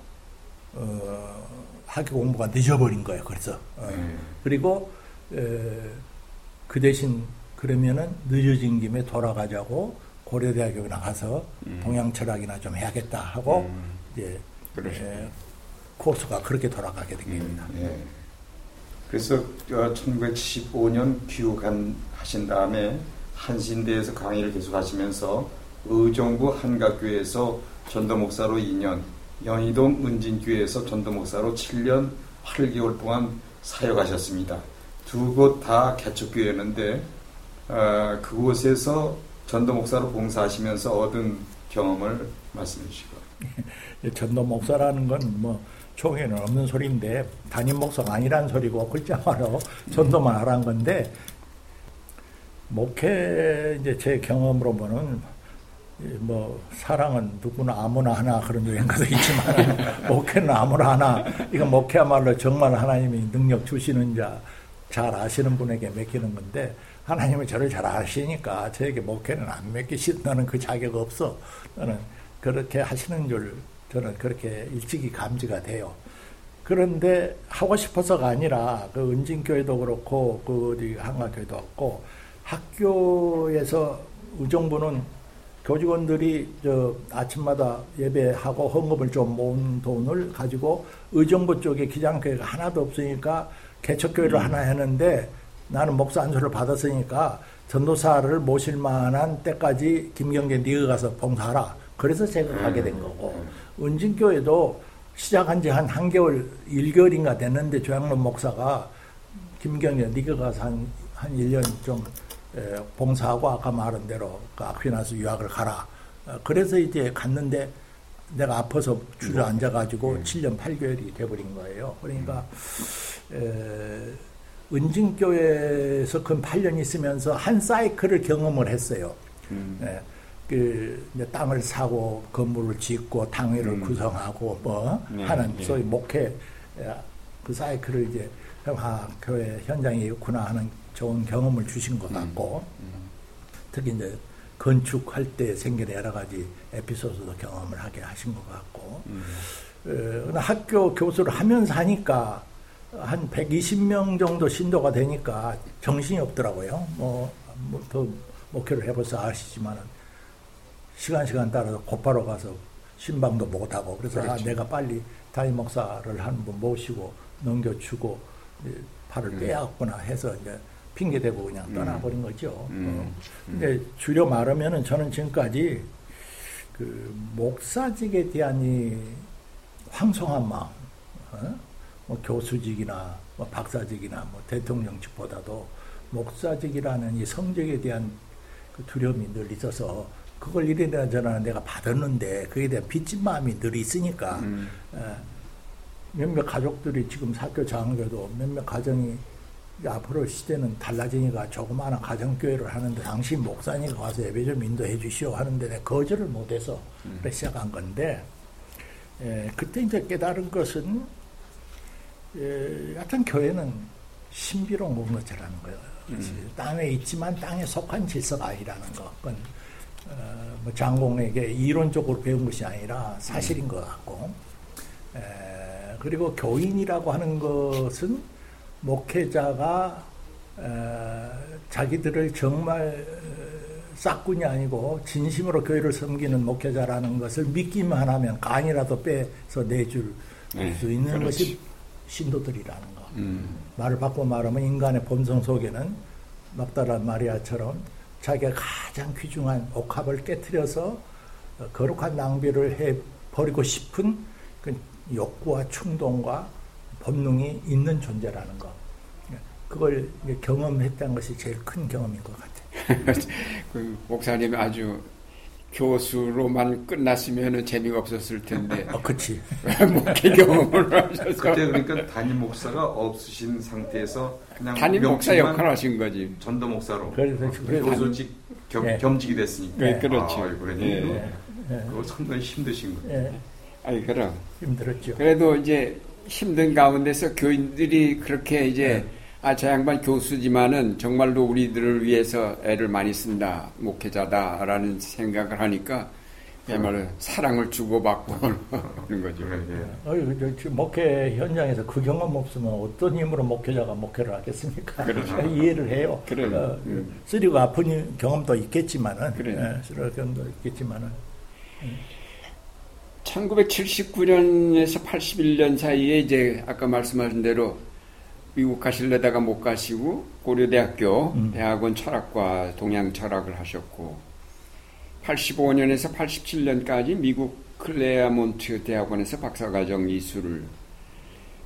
어, 학교 공부가 늦어버린 거예요. 그래서 어. 음. 그리고 에, 그 대신 그러면은 늦어진 김에 돌아가자고 고려대학교 나가서 동양 철학이나 좀 해야겠다 하고 음. 이제. 에, 코스가 그렇게 돌아가게 된 겁니다. 예. 그래서 어, 1975년 귀국한 하신 다음에 한신대에서 강의를 계속 하시면서 의정부 한각교회에서 전도 목사로 2년, 연희동 은진교회에서 전도 목사로 7년 8개월 동안 사역하셨습니다. 두 곳 다 개척교회였는데 어, 그곳에서 전도 목사로 봉사하시면서 얻은 경험을 말씀해 주시고. 이 전도 목사라는 건 뭐 총에는 없는 소리인데 담임 목사가 아니란 소리고 글자말로 전도만 하라는 건데 목회 이제 제 경험으로 보는 이 뭐 사랑은 누구나 아무나 하나 그런 유행가도 있지만 목회는 아무나 하나 이거 목회야말로 정말 하나님이 능력 주시는 자 잘 아시는 분에게 맡기는 건데 하나님은 저를 잘 아시니까 저에게 목회는 안 맡기시 나는 그 자격 없어 나는 그렇게 하시는 줄 저는 그렇게 일찍이 감지가 돼요. 그런데 하고 싶어서가 아니라 그 은진교회도 그렇고 그 어디 한가교회도 없고 학교에서 의정부는 교직원들이 저 아침마다 예배하고 헌금을 좀 모은 돈을 가지고 의정부 쪽에 기장교회가 하나도 없으니까 개척교회를 하나 했는데 나는 목사 안수를 받았으니까 전도사를 모실 만한 때까지 김경재 네가 가서 봉사하라. 그래서 제가 가게 된 거고 은진교회도 시작한 지 한 한개월, 일개월인가 됐는데 조양론 목사가 김경재 네가 가서 한, 한 1년 좀 에, 봉사하고 아까 말한 대로 그 아퀴나스 유학을 가라. 어, 그래서 이제 갔는데 내가 아파서 주저앉아가지고 7년 8개월이 돼버린 거예요. 그러니까 에, 은진교회에서 근 8년 있으면서 한 사이클을 경험을 했어요. 예, 그 땅을 사고 건물을 짓고 당회를 구성하고 뭐 네, 하는 네. 소위 목회 예, 그 사이클을 이제 아 교회 현장에 있구나 하는 좋은 경험을 주신 것 같고 특히 이제 건축할 때 생기는 여러 가지 에피소드도 경험을 하게 하신 것 같고 어, 학교 교수를 하면서 하니까 한 120명 정도 신도가 되니까 정신이 없더라고요. 뭐, 뭐 더 목회를 해봐서 아시지만은 시간 시간 따라서 곧바로 가서 신방도 못하고 그래서 아, 그렇죠. 내가 빨리 담임 목사를 한 분 모시고 넘겨주고 이제 팔을 빼앗구나 해서 이제 핑계 대고 그냥 떠나버린 거죠. 음. 어. 근데 주려 말하면은 저는 지금까지 그 목사직에 대한 이 황송한 마음, 어? 뭐 교수직이나 뭐 박사직이나 뭐 대통령직보다도 목사직이라는 이 성적에 대한 그 두려움이 늘 있어서 그걸 이래나 저래나 내가 받았는데 그에 대한 빚진 마음이 늘 있으니까 음. 어, 몇몇 가족들이 지금 학교 장교도 몇몇 가정이 앞으로 시대는 달라지니까 조그마한 가정교회를 하는데 당신 목사님이 와서 예배 좀 인도해 주시오 하는데 내가 거절을 못해서 그래 시작한 건데 에, 그때 이제 깨달은 것은 에, 하여튼 교회는 신비로운 공동체라는 거예요. 땅에 있지만 땅에 속한 질서가 아니라는 거. 그건 어, 뭐 장공에게 이론적으로 배운 것이 아니라 사실인 것 같고 에, 그리고 교인이라고 하는 것은 목회자가 에, 자기들을 정말 어, 싹군이 아니고 진심으로 교회를 섬기는 목회자라는 것을 믿기만 하면 간이라도 빼서 내줄 네, 수 있는 그렇지. 것이 신도들이라는 거. 음. 말을 바꿔 말하면 인간의 본성 속에는 막다라 마리아처럼 자기가 가장 귀중한 옥합을 깨뜨려서 어, 거룩한 낭비를 해 버리고 싶은 그 욕구와 충동과 본능이 있는 존재라는 거. 그걸 이제 경험했다는 것이 제일 큰 경험인 것 같아요. 그 목사님 아주 교수로만 끝났으면 재미가 없었을 텐데 어, 그치. 목회 경험을 하셔서 그때 그러니까 담임 목사가 없으신 상태에서 그냥 담임 목사 역할 하신 거지. 전도 목사로 그래서 그래서 교수직 겸, 네. 겸직이 됐으니까. 네, 그렇죠. 아, 그러니 예. 그 예, 예, 그거 상당히 힘드신 거예요. 예, 아니 그럼 힘들었죠. 그래도 이제 힘든 가운데서 교인들이 그렇게 이제 네. 아저 양반 교수지만은 정말로 우리들을 위해서 애를 많이 쓴다 목회자다라는 생각을 하니까 그야말로 사랑을 주고받고 하는 거죠. 예, 목회 현장에서 그 경험 없으면 어떤 힘으로 목회자가 목회를 하겠습니까? 그렇죠. 이해를 해요. 그래. 어, 음. 쓰리고 아픈 경험도 있겠지만은, 그래. 예, 쓰리고 경험도 있겠지만은, 1979년에서 81년 사이에 이제 아까 말씀하신 대로 미국 가실래다가 못 가시고 고려대학교 음. 대학원 철학과 동양 철학을 하셨고 85년에서 87년까지 미국 클레아몬트 대학원에서 박사과정 이수를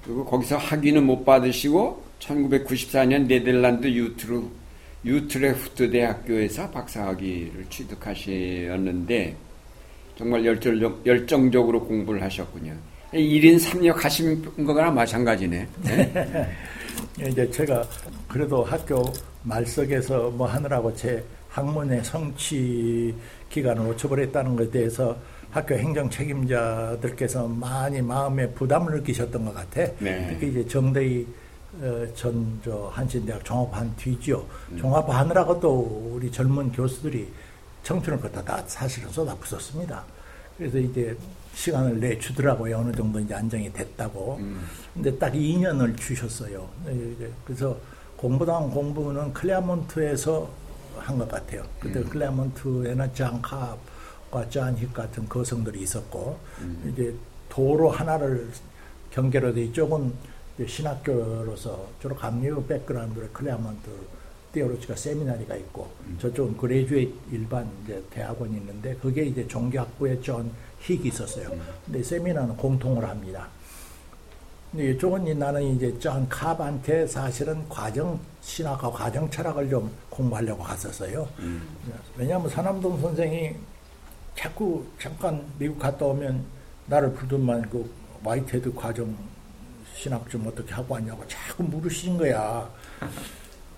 그리고 거기서 학위는 못 받으시고 1994년 네덜란드 유트르 유트레프트 대학교에서 박사학위를 취득하셨는데 정말 열정, 열정적 으로 공부를 하셨군요. 1인 3역 하신 거나 마찬가지네. 네? 이제 제가 그래도 학교 말석에서 뭐 하느라고 제 학문의 성취 기간을 놓쳐버렸다는 것에 대해서 학교 행정 책임자들께서 많이 마음에 부담을 느끼셨던 것 같아. 네. 특히 이제 정대희 어, 전저 한신대학 종합반 뒤죠. 종합하느라고 또 우리 젊은 교수들이 청춘을 갖다 다 사실은 쏟아부었습니다. 그래서 이제 시간을 내주더라고요. 어느 정도 이제 안정이 됐다고. 근데 딱 2년을 주셨어요. 네, 그래서 공부당 공부는 클레어몬트에서 한 것 같아요. 그때 클레어몬트에는 존 캅과 존 힉 같은 거성들이 있었고, 이제 도로 하나를 경계로 돼 이쪽은 이제 신학교로서 주로 감리교 background의 클레어몬트 Theological Seminary가 있고 저쪽은 graduate 일반 이제 대학원이 있는데 그게 이제 종교학부에 존 힉이 있었어요. 근데 세미나는 공통을 합니다. 근데 이쪽은 이 나는 이제 존 캅한테 사실은 과정 신학과 과정 철학을 좀 공부하려고 갔었어요. 왜냐하면 서남동 선생이 자꾸 잠깐 미국 갔다 오면 나를 부르면 그 화이트헤드 과정 신학 좀 어떻게 하고 왔냐고 자꾸 물으시는 거야.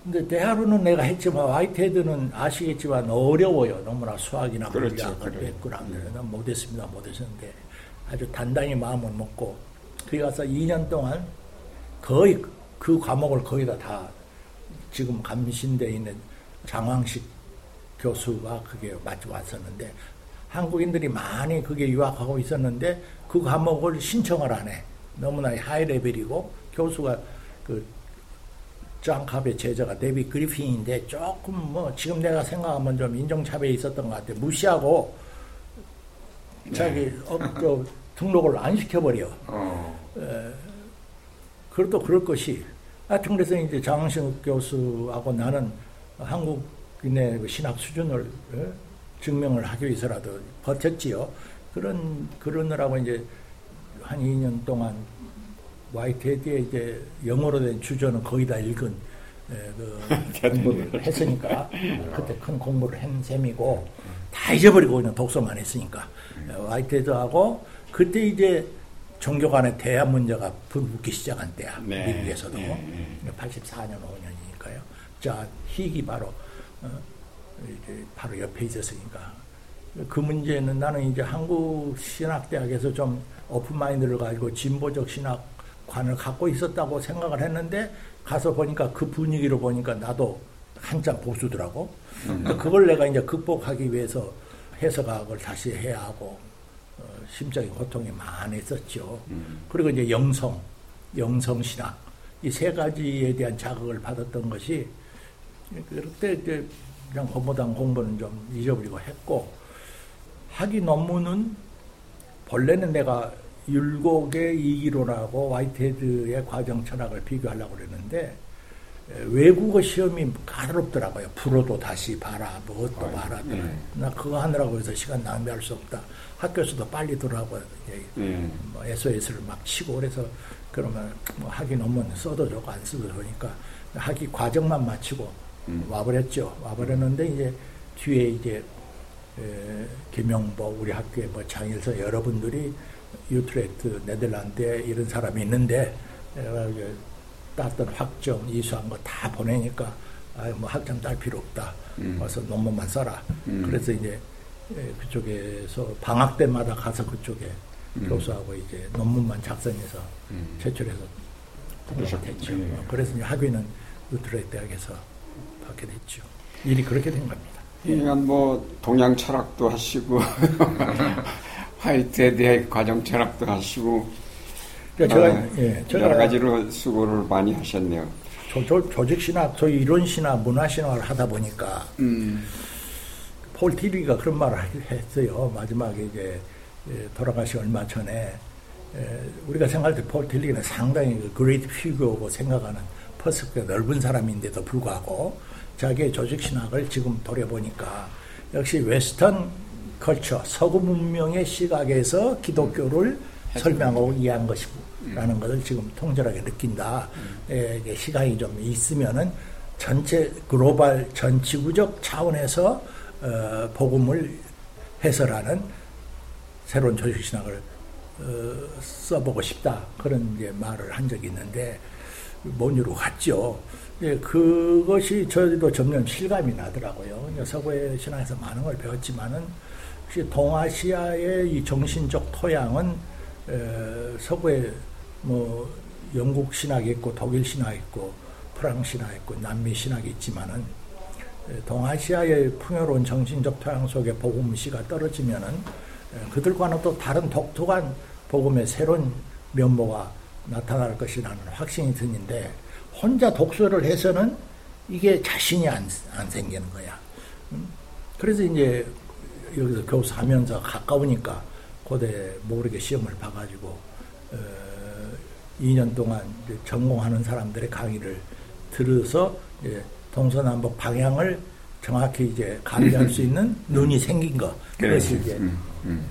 근데 대하루는 내가 했지만 와이테드는 아시겠지만 어려워요. 너무나 수학이나 그렇죠, 물리학, 그래요. 백그라운드는 못했습니다. 못했었는데 아주 단단히 마음을 먹고 거기 가서 2년 동안 거의 그 과목을 거의 다, 다 지금 감신대에 있는 장황식 교수가 그게 맞춰 왔었는데 한국인들이 많이 그게 유학하고 있었는데 그 과목을 신청을 안 해. 너무나 하이 레벨이고 교수가 그 짱캅의 제자가 데비 그리핀인데 조금 뭐 지금 내가 생각하면 좀 인종차별이 있었던 것 같아. 무시하고 자기 어, 저 등록을 안 시켜버려. 어, 그래도 그럴 것이. 하여튼 그래서 이제 장승욱 교수하고 나는 한국인의 그 신학 수준을 어, 증명을 하기 위해서라도 버텼지요. 그런, 그러느라고 이제 한 2년 동안 와이테드의 이제 영어로 된 주저는 거의 다 읽은 예, 그 공부를 했으니까 그때 큰 공부를 한 셈이고 다 잊어버리고 그냥 독서만 했으니까. 예, 화이트헤드하고 그때 이제 종교 간의 대화 문제가 불붙기 시작한 때야 네. 미국에서도. 네, 84년 5년이니까요. 자 희기 바로 어, 이제 바로 옆에 있었으니까. 그 문제는 나는 이제 한국 신학대학에서 좀 오픈 마인드를 가지고 진보적 신학 관을 갖고 있었다고 생각을 했는데 가서 보니까 그 분위기로 보니까 나도 한참 보수더라고. 그걸 내가 이제 극복하기 위해서 해석학을 다시 해야 하고 어, 심적인 고통이 많았었죠. 그리고 이제 영성, 영성 신학 이 세 가지에 대한 자극을 받았던 것이 그때 이제 그냥 공부당 공부는 좀 잊어버리고 했고 학위 논문은 본래는 내가 율곡의 이기론하고 화이트헤드의 과정 철학을 비교하려고 그랬는데 에, 외국어 시험이 까다롭더라고요. 불어도 다시 봐라, 뭐또 봐라. 나 그거 하느라고 해서 시간 낭비할 수 없다. 학교에서도 빨리 들어가고 예, 네. 뭐 SOS를 막 치고 그래서 그러면 뭐 학위 논문 써도 좋고 안 써도 좋으니까 학위 과정만 마치고 와버렸죠. 와버렸는데 이제 뒤에 이제 에, 김영복 우리 학교에 뭐 장일서 여러분들이 유트렉트 네덜란드에 이런 사람이 있는데 내가 땄던 학점 이수한 거 다 보내니까 아유 뭐 학점 딸 필요 없다. 와서 논문만 써라. 그래서 이제 에, 그쪽에서 방학 때마다 가서 그쪽에 교수하고 이제 논문만 작성해서 제출해서 통과가 됐죠. 어, 그래서 이제 학위는 유트렉트 대학에서 받게 됐죠. 일이 그렇게 된 겁니다. 그러니까 뭐 동양 철학도 하시고 화이트헤드의 과정 철학도 하시고 그러니까 제가 아, 예, 제가 여러 가지로 수고를 많이 하셨네요. 조, 조, 조직 신학, 소위 이론 신학, 문화 신학을 하다 보니까 음, 폴 틸리히가 그런 말을 했어요. 마지막에 이제 예, 돌아가시 얼마 전에 에, 우리가 생각할 때 폴 틸리히는 상당히 그 great figure고 생각하는 퍼스크가 넓은 사람인데도 불구하고 자기의 조직 신학을 지금 돌아보니까 역시 Western culture, 서구 문명의 시각에서 기독교를 설명하고 이해한 것이라는 것을 지금 통절하게 느낀다. 예, 이게 시간이 좀 있으면은 전체 글로벌 전 지구적 차원에서 어, 복음을 해설하는 새로운 조직 신학을 어, 써보고 싶다 그런 이제 말을 한 적이 있는데 못 이루고 갔죠. 예, 그것이 저도 점점 실감이 나더라고요. 서구의 신학에서 많은 걸 배웠지만은 동아시아의 이 정신적 토양은 에, 서구의 뭐 영국 신학이 있고 독일 신학이 있고 프랑스 신학이 있고 남미 신학이 있지만은 에, 동아시아의 풍요로운 정신적 토양 속에 복음시가 떨어지면은 에, 그들과는 또 다른 독특한 복음의 새로운 면모가 나타날 것이라는 확신이 드는데 혼자 독서를 해서는 이게 자신이 안, 안 생기는 거야. 음? 그래서 이제 여기서 교수하면서 가까우니까 고대 모르게 시험을 봐가지고 어, 2년 동안 이제 전공하는 사람들의 강의를 들어서 이제 동서남북 방향을 정확히 이제 감지할 수 있는 눈이 생긴 거 그것이 이제 음, 음.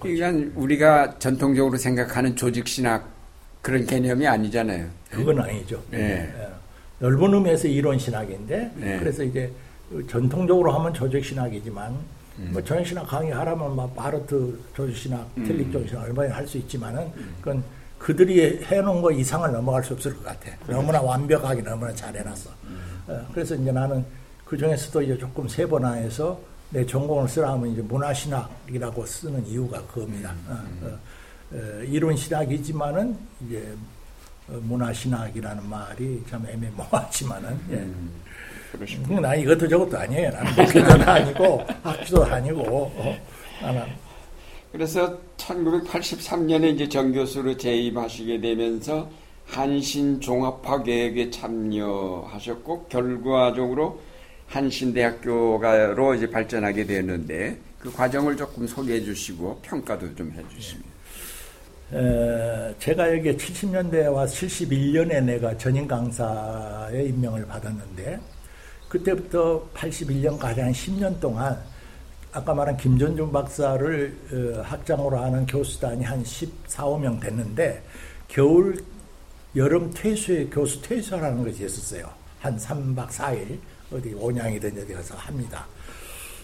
그러니까 우리가 전통적으로 생각하는 조직 신학 그런 개념이 아니잖아요. 그건 아니죠. 네. 예. 넓은 의미에서 이론 신학인데 네. 그래서 이제 전통적으로 하면 조직 신학이지만 음. 뭐 조직 신학 강의하라면 막 바르트 조직 신학, 음. 텔릭 조직 신학 얼마나 할 수 있지만은 그건 그들이 해놓은 거 이상을 넘어갈 수 없을 것 같아. 너무나 완벽하게 너무나 잘 해놨어. 음. 어, 그래서 이제 나는 그 중에서도 이제 조금 세분화해서 내 전공을 쓰라 하면 이제 문화신학이라고 쓰는 이유가 그겁니다. 어, 어, 어, 이론 신학이지만은 이제 어, 문화신학이라는 말이 참 애매모호하지만은 예. 그러시군요. 나 이것도 저것도 아니에요. 나는 목회자도 아니고 학주도 아니고 어, 나는 그래서 1983년에 이제 정교수로 재임하시게 되면서 한신 종합화 계획에 참여하셨고 결과적으로 한신대학교가로 이제 발전하게 되었는데 그 과정을 조금 소개해 주시고 평가도 좀 해 주시면. 에, 제가 여기 70년대에 와서 71년에 내가 전임 강사의 임명을 받았는데 그때부터 81년까지 한 10년 동안 아까 말한 김전중 박사를 어, 학장으로 하는 교수단이 한 14, 5명 됐는데 겨울 여름 퇴소에 교수 퇴소라는 것이 있었어요. 한 3박 4일 어디 온양이든 어디 가서 합니다.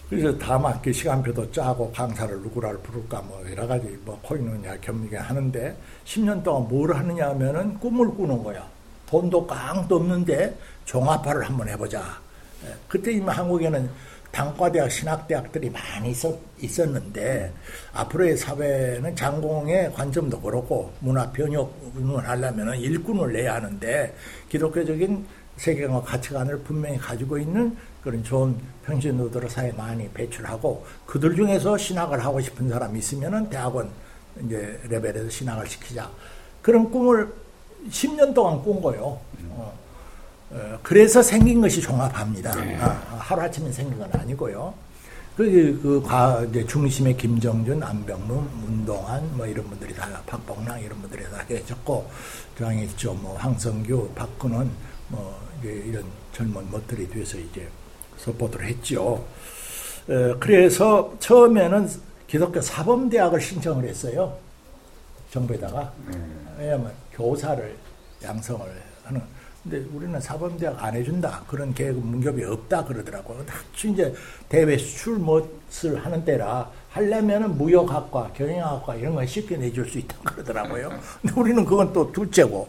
그래서 다음 학기 시간표도 짜고 강사를 누구를 부를까 뭐 여러 가지 뭐 코이느냐 겸비게 하는데 10년 동안 뭘 하느냐 하면은 꿈을 꾸는 거야. 돈도 깡도 없는데 종합화를 한번 해보자. 예, 그때 이미 한국에는 단과대학, 신학대학들이 많이 있었, 있었는데 앞으로의 사회는 장공의 관점도 그렇고 문화 변혁을 하려면 일꾼을 내야 하는데 기독교적인 세계관 가치관을 분명히 가지고 있는 그런 좋은 평신도들을 사회에 많이 배출하고 그들 중에서 신학을 하고 싶은 사람이 있으면은 대학원 이제 레벨에서 신학을 시키자. 그런 꿈을 10년 동안 꾼 거요. 어. 어, 그래서 생긴 것이 종합화입니다. 네. 아, 하루아침에 생긴 건 아니고요. 그, 그, 과, 이제 중심에 김정준, 안병무, 문동환, 뭐 이런 분들이 다, 박봉랑 이런 분들이 다 계셨고, 중앙에 있죠. 뭐, 황성규, 박근원, 뭐, 이런 젊은 것들이 뒤에서 이제 support를 했죠. 에, 그래서 처음에는 기독교 사범대학을 신청을 했어요. 정부에다가. 음. 왜냐하면 교사를 양성을 하는. 근데 우리는 사범대학 안 해준다. 그런 계획 문ገብ이 없다 그러더라고요. 다시 이제 대외 수출 못을 하는 때라 하려면은 무역학과, 경영학과 이런 걸 쉽게 내줄 수 있다 그러더라고요. 근데 우리는 그건 또 둘째고.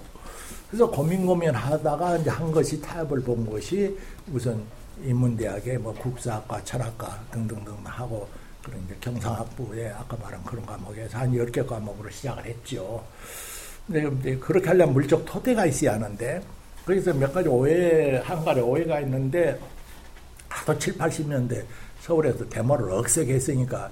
그래서 고민 고민 하다가 이제 한 것이 타협을 본 것이 우선 인문대학의 뭐 국사학과, 철학과 등등등 하고 그런 이제 경상학부에 아까 말한 그런 과목에서 한 10개 과목으로 시작을 했죠. 근데 그렇게 하려면 물적 토대가 있어야 하는데 거기서 몇 가지 오해, 한 가지 오해가 있는데 하도 7, 80년대 서울에서 데모를 억세게 했으니까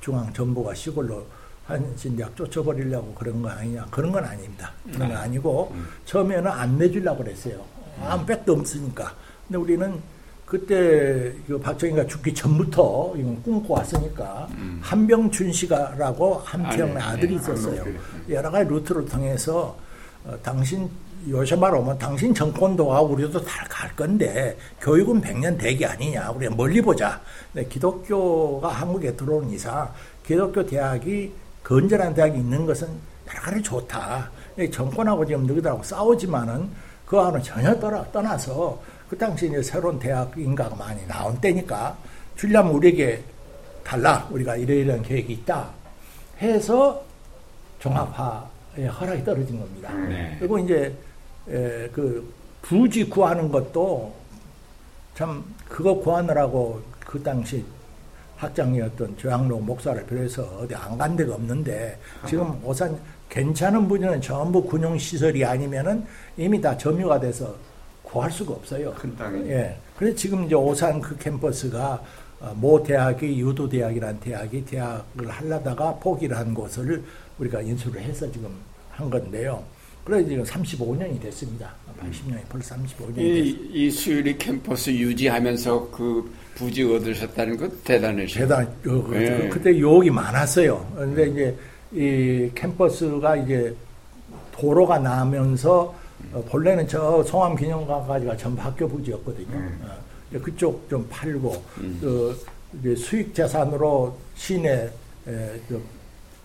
중앙 정부가 시골로 한신대학 쫓아버리려고 그런 거 아니냐. 그런 건 아닙니다. 그런 건 아니고 음. 처음에는 안 내주려고 그랬어요. 아무 백도 없으니까. 근데 우리는 그때 박정희가 죽기 전부터 이건 꿈꿔 왔으니까 음. 한병준 씨가라고 한평의 아, 들이 네. 있었어요. 아, 여러 가지 루트를 통해서 어, 당신 요새 말하면 당신 정권도가 우리도 다 갈 건데 교육은 100년 대기 아니냐. 우리 멀리 보자. 근데 기독교가 한국에 들어온 이상 기독교 대학이 건전한 대학이 있는 것은 여러 가지 좋다. 정권하고 지금 너희들하고 싸우지만은 그거는 전혀 떠나, 떠나서 그 당시 이제 새로운 대학 인가가 많이 나온 때니까 주려면 우리에게 달라. 우리가 이러이러한 계획이 있다. 해서 종합화의 허락이 떨어진 겁니다. 네. 그리고 이제 에, 그 부지 구하는 것도 참 그거 구하느라고 그 당시 학장이었던 조양로 목사를 비롯해서 어디 안 간 데가 없는데 지금 오산 괜찮은 분야는 전부 군용 시설이 아니면은 이미 다 점유가 돼서 구할 수가 없어요. 큰 땅에. 예. 그래서 지금 이제 오산 그 캠퍼스가 어, 모 대학이 유도 대학이라는 대학이 대학을 하려다가 포기를 한 곳을 우리가 인수를 해서 지금 한 건데요. 그래 지금 35년이 됐습니다. 80년이 벌써 35년이 이, 이 수유리 캠퍼스 유지하면서 그 부지 얻으셨다는 건 대단하시죠. 대단. 어, 그, 네. 그때 유혹이 많았어요. 그런데 이제 이 캠퍼스가 이제 도로가 나면서 어, 본래는 저 송암 기념관까지가 전부 학교 부지였거든요. 음. 어, 그쪽 좀 팔고 이제 수익 재산으로 시내 에, 그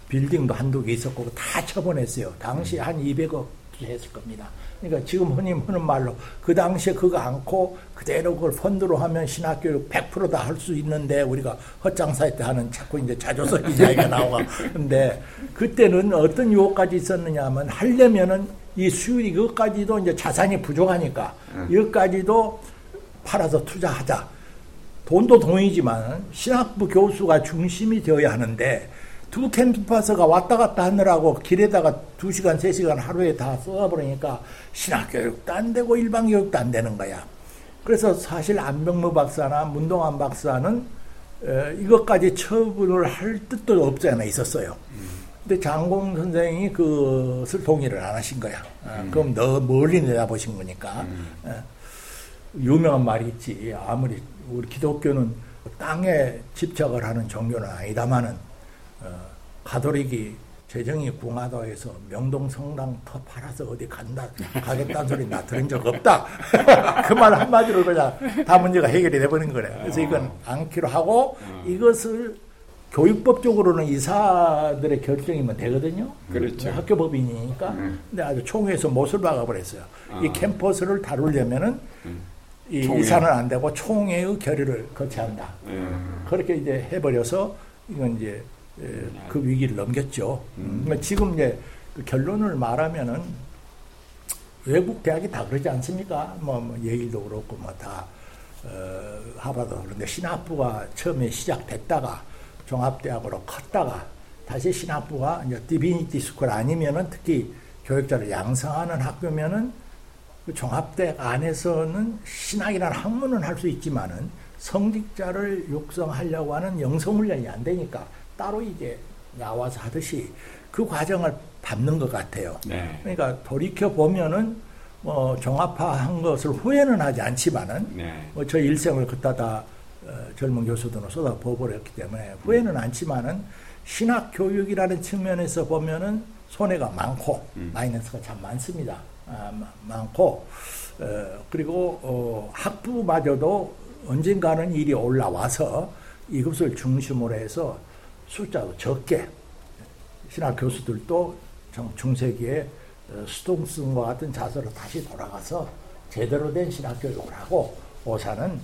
빌딩도 한두 개 있었고 다 처분했어요. 당시 음. 한 200억 했을 겁니다. 그러니까 지금 흔히 하는 말로 그 당시에 그거 않고 그대로 그걸 펀드로 하면 신학교육 100%다 할 수 있는데 우리가 헛장사할 때 하는 자꾸 이제 자조서 이야기가 나오고 근데 그때는 어떤 유혹까지 있었느냐 하면 하려면은 이 수율 이것까지도 이제 자산이 부족하니까 음. 이것까지도 팔아서 투자하자. 돈도 돈이지만 신학부 교수가 중심이 되어야 하는데 두 캠퍼스가 왔다 갔다 하느라고 길에다가 두 시간, 세 시간 하루에 다 쏟아버리니까 신학교육도 안 되고 일반교육도 안 되는 거야. 그래서 사실 안병무 박사나 문동환 박사는 에, 이것까지 처분을 할 뜻도 없지 않아 있었어요. 근데 장공 선생이 그것을 동의를 안 하신 거야. 어, 음. 그럼 너 멀리 내다보신 거니까. 음. 어, 유명한 말이 있지. 아무리 우리 기독교는 땅에 집착을 하는 종교는 아니다마는 어, 가톨릭이 재정이 궁하다 해서 명동 성당 터 팔아서 어디 간다 가겠다는 소리 나 들은 적 없다. 그 말 한마디로 그냥 다 문제가 해결이 돼버린 거래. 그래서 이건 않기로 하고 이것을 교육법적으로는 이사들의 결정이면 되거든요. 그렇죠. 학교 법인이니까. 음. 근데 아주 총회에서 못을 박아버렸어요. 이 아. 캠퍼스를 다루려면은 이 총회. 이사는 안 되고 총회의 결의를 거쳐야 한다. 음. 그렇게 이제 해버려서 이건 이제 에, 그 위기를 넘겼죠. 음. 그러니까 지금 이제 그 결론을 말하면은 외국 대학이 다 그러지 않습니까? 뭐, 뭐 예일도 그렇고 뭐 다 어, 하버드도 그런데 신학부가 처음에 시작됐다가 종합대학으로 컸다가 다시 신학부가 이제 divinity school 아니면은 특히 교육자를 양성하는 학교면은 그 종합대학 안에서는 신학이라는 학문은 할 수 있지만은 성직자를 육성하려고 하는 영성훈련이 안 되니까 따로 이제 나와서 하듯이 그 과정을 밟는 것 같아요. 네. 그러니까 돌이켜 보면은 뭐 종합화한 것을 후회는 하지 않지만은 네. 뭐저 일생을 그따 다 어, 젊은 교수들은 쏟아 부어버렸기 때문에 후회는 않지만은 신학 교육이라는 측면에서 보면은 손해가 많고 음. 마이너스가 참 많습니다. 아, 마- 많고 어, 그리고 어, 학부마저도 언젠가는 일이 올라와서 이것을 중심으로 해서 숫자도 적게 신학 교수들도 정- 중세기에 어, 스통슨과 같은 자세로 다시 돌아가서 제대로 된 신학 교육을 하고 오사는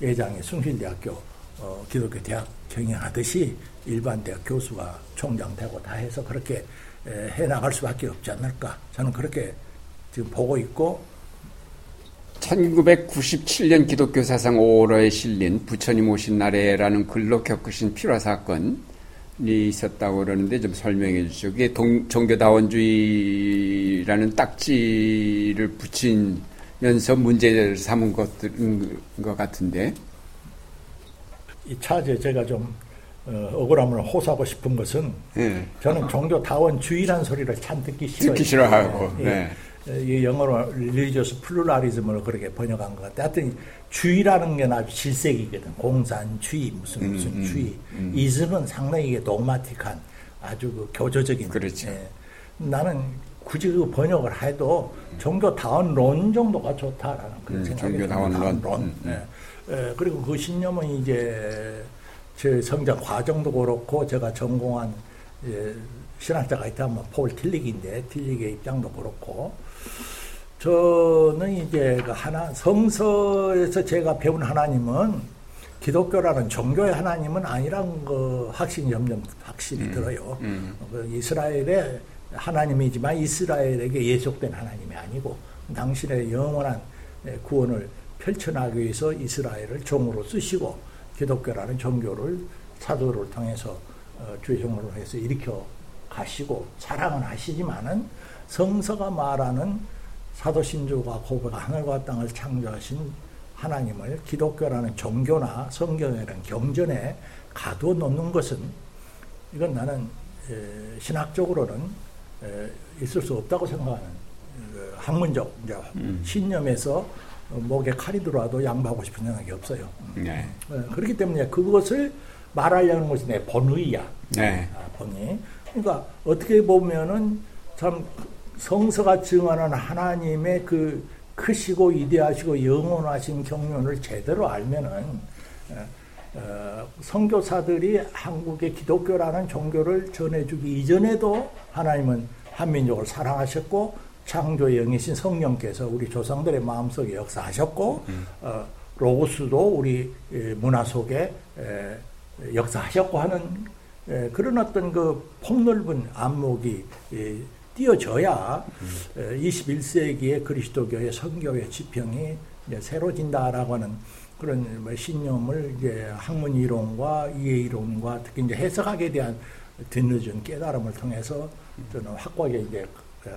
예장의 숭실대학교 어, 기독교 대학 경영하듯이 일반 대학 교수가 총장 되고 다 해서 그렇게 에, 해나갈 수밖에 없지 않을까 저는 그렇게 지금 보고 있고 1997년 기독교 사상 5호로에 실린 부처님 오신 날에라는 글로 겪으신 필화 사건이 있었다고 그러는데 좀 설명해 주시죠. 그게 동, 종교다원주의라는 딱지를 붙이 면서 문제를 삼은 것들인 것 같은데. 이 차제 제가 좀 어, 억울함을 호소하고 싶은 것은 예. 저는 종교 다원주의라는 소리를 참 듣기 싫어요. 듣기 싫어하고, 예, 네. 예, 이 영어로 religious pluralism을 그렇게 번역한 것 같아요. 하여튼 주의라는 게 아주 질색이거든. 공산주의 무슨 무슨 음, 주의. 이즈는 상당히 이게 도마틱한 아주 그 교조적인. 그렇죠. 예. 나는 굳이 그 번역을 해도 종교다원론 정도가 좋다라는 그런 음, 생각이 종교다원론. 론. 음, 음. 예. 예, 그리고 그 신념은 이제 제 성장 과정도 그렇고 제가 전공한 예, 신학자가 있다면 폴 틸릭인데 틸릭의 입장도 그렇고 저는 이제 그 하나 성서에서 제가 배운 하나님은 기독교라는 종교의 하나님은 아니란 그 확신이 점점 확실히 들어요. 음. 그 이스라엘의 하나님이지만 이스라엘에게 예속된 하나님이 아니고 당신의 영원한 예, 구원을 펼쳐나가기 위해서 이스라엘을 종으로 쓰시고 기독교라는 종교를 사도를 통해서 어, 주의 종으로 해서 일으켜 가시고 사랑은 하시지만은 성서가 말하는 사도신조가 고백 하늘과 땅을 창조하신 하나님을 기독교라는 종교나 성경이라는 경전에 가두어 놓는 것은 이건 나는 에, 신학적으로는 에, 있을 수 없다고 생각하는 그 학문적 이제 신념에서 어, 목에 칼이 들어와도 양보하고 싶은 생각이 없어요. 네. 에, 그렇기 때문에 그것을 말하려는 것이 내 본의야. 네. 아, 본의. 그러니까 어떻게 보면은 참 성서가 증언하는 하나님의 그 크시고 위대하시고 영원하신 경륜을 제대로 알면은 어, 어, 선교사들이 한국의 기독교라는 종교를 전해주기 이전에도 하나님은 한민족을 사랑하셨고 창조의 영이신 성령께서 우리 조상들의 마음속에 역사하셨고 어, 로고스도 우리 에, 문화 속에 에, 역사하셨고 하는 에, 그런 어떤 그 폭넓은 안목이 에, 띄어져야 에, 21세기의 그리스도교의 선교의 지평이 새로진다라고 하는 그런 뭐 신념을 이제 학문 이론과 이해 이론과 특히 이제 해석학에 대한 뒤늦은 깨달음을 통해서 저는 확고하게 이제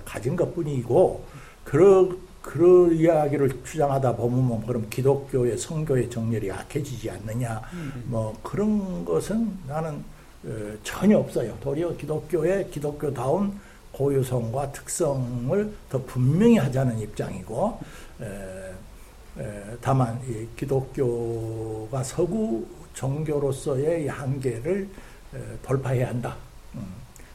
가진 것 뿐이고, 그러, 그런 이야기를 주장하다 보면 뭐 그럼 기독교의 성교의 정렬이 악해지지 않느냐, 뭐 그런 것은 나는 어, 전혀 없어요. 도리어 기독교의 기독교다운 고유성과 특성을 더 분명히 하자는 입장이고, 에, 에, 다만 이 기독교가 서구 종교로서의 이 한계를 에, 돌파해야 한다. 음,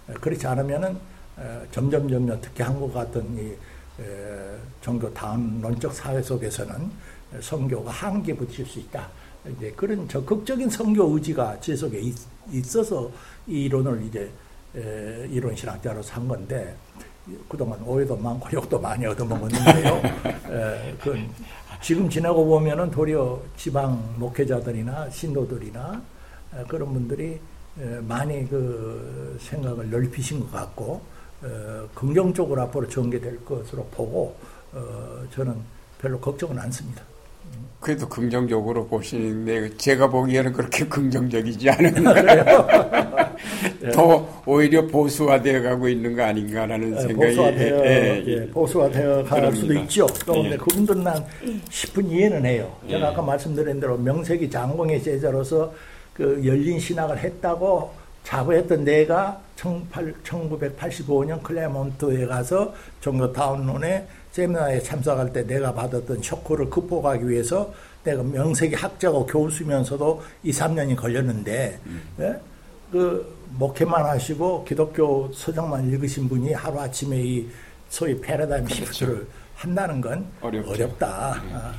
에, 그렇지 않으면은 에, 점점 점점 특히 한국 같은 이 에, 종교 다원론적 사회 속에서는 성교가 한계 붙일 수 있다. 이제 그런 적극적인 선교 의지가 제 속에 있, 있어서 이 이론을 이제 에, 이론 신학자로 산 건데 그동안 오해도 많고 욕도 많이 얻어먹었는데요. 에, 그 지금 지나고 보면은 도리어 지방 목회자들이나 신도들이나 에, 그런 분들이 에, 많이 그 생각을 넓히신 것 같고 어, 긍정적으로 앞으로 전개될 것으로 보고 어, 저는 별로 걱정은 않습니다. 그래도 긍정적으로 보시는데 제가 보기에는 그렇게 긍정적이지 않은 더 오히려 보수화되어 가고 있는 거 아닌가라는 예, 생각이 보수화되어 예, 예, 보수화되어 갈. 수도 있죠. 또 근데 예. 그분들은 난 10분 이해는 해요. 제가 예. 아까 말씀드린 대로 명색이 장공의 제자로서 그 열린 신학을 했다고 자부했던 내가 1985년 클레몬트에 가서 종교타운론에 세미나에 참석할 때 내가 받았던 쇼크를 극복하기 위해서 내가 명색이 학자고 교수면서도 2, 3년이 걸렸는데 예? 그 목회만 하시고 기독교 서적만 읽으신 분이 하루 아침에 이 소위 패러다임 시프트를 한다는 건 어렵죠. 어렵다. 아,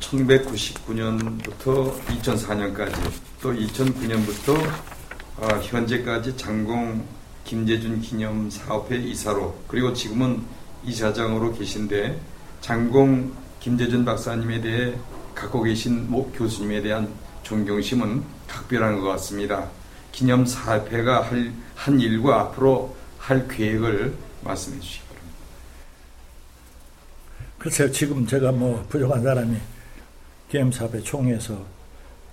1999년부터 2004년까지 또 2009년부터 어, 현재까지 장공 김재준 기념 사업회 이사로 그리고 지금은 이사장으로 계신데 장공 김재준 박사님에 대해 갖고 계신 모 교수님에 대한 존경심은 각별한 것 같습니다. 기념 사업회가 할, 한 일과 앞으로 할 계획을 말씀해 주시기 바랍니다. 글쎄요, 지금 제가 뭐 부족한 사람이 기엠사업회 총회에서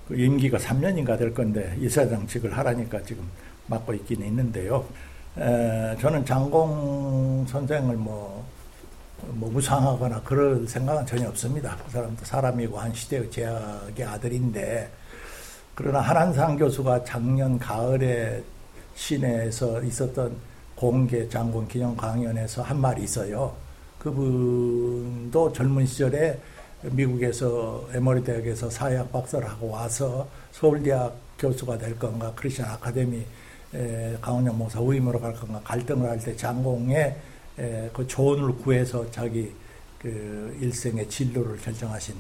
그 임기가 3년인가 될 건데 이사장직을 하라니까 지금 맡고 있긴 있는데요. 에, 저는 장공 선생을 뭐, 뭐 무상하거나 그럴 생각은 전혀 없습니다. 그 사람도 사람이고 한 시대의 제약의 아들인데 그러나 한한상 교수가 작년 가을에 시내에서 있었던 공개 장군 기념 강연에서 한 말이 있어요. 그분도 젊은 시절에 미국에서 에머리 대학에서 사회학 박사를 하고 와서 서울대학 교수가 될 건가 크리스천 아카데미 에, 강원영 목사 후임으로 갈 건가 갈등을 할 때 장공의 에, 그 조언을 구해서 자기 그 일생의 진로를 결정하신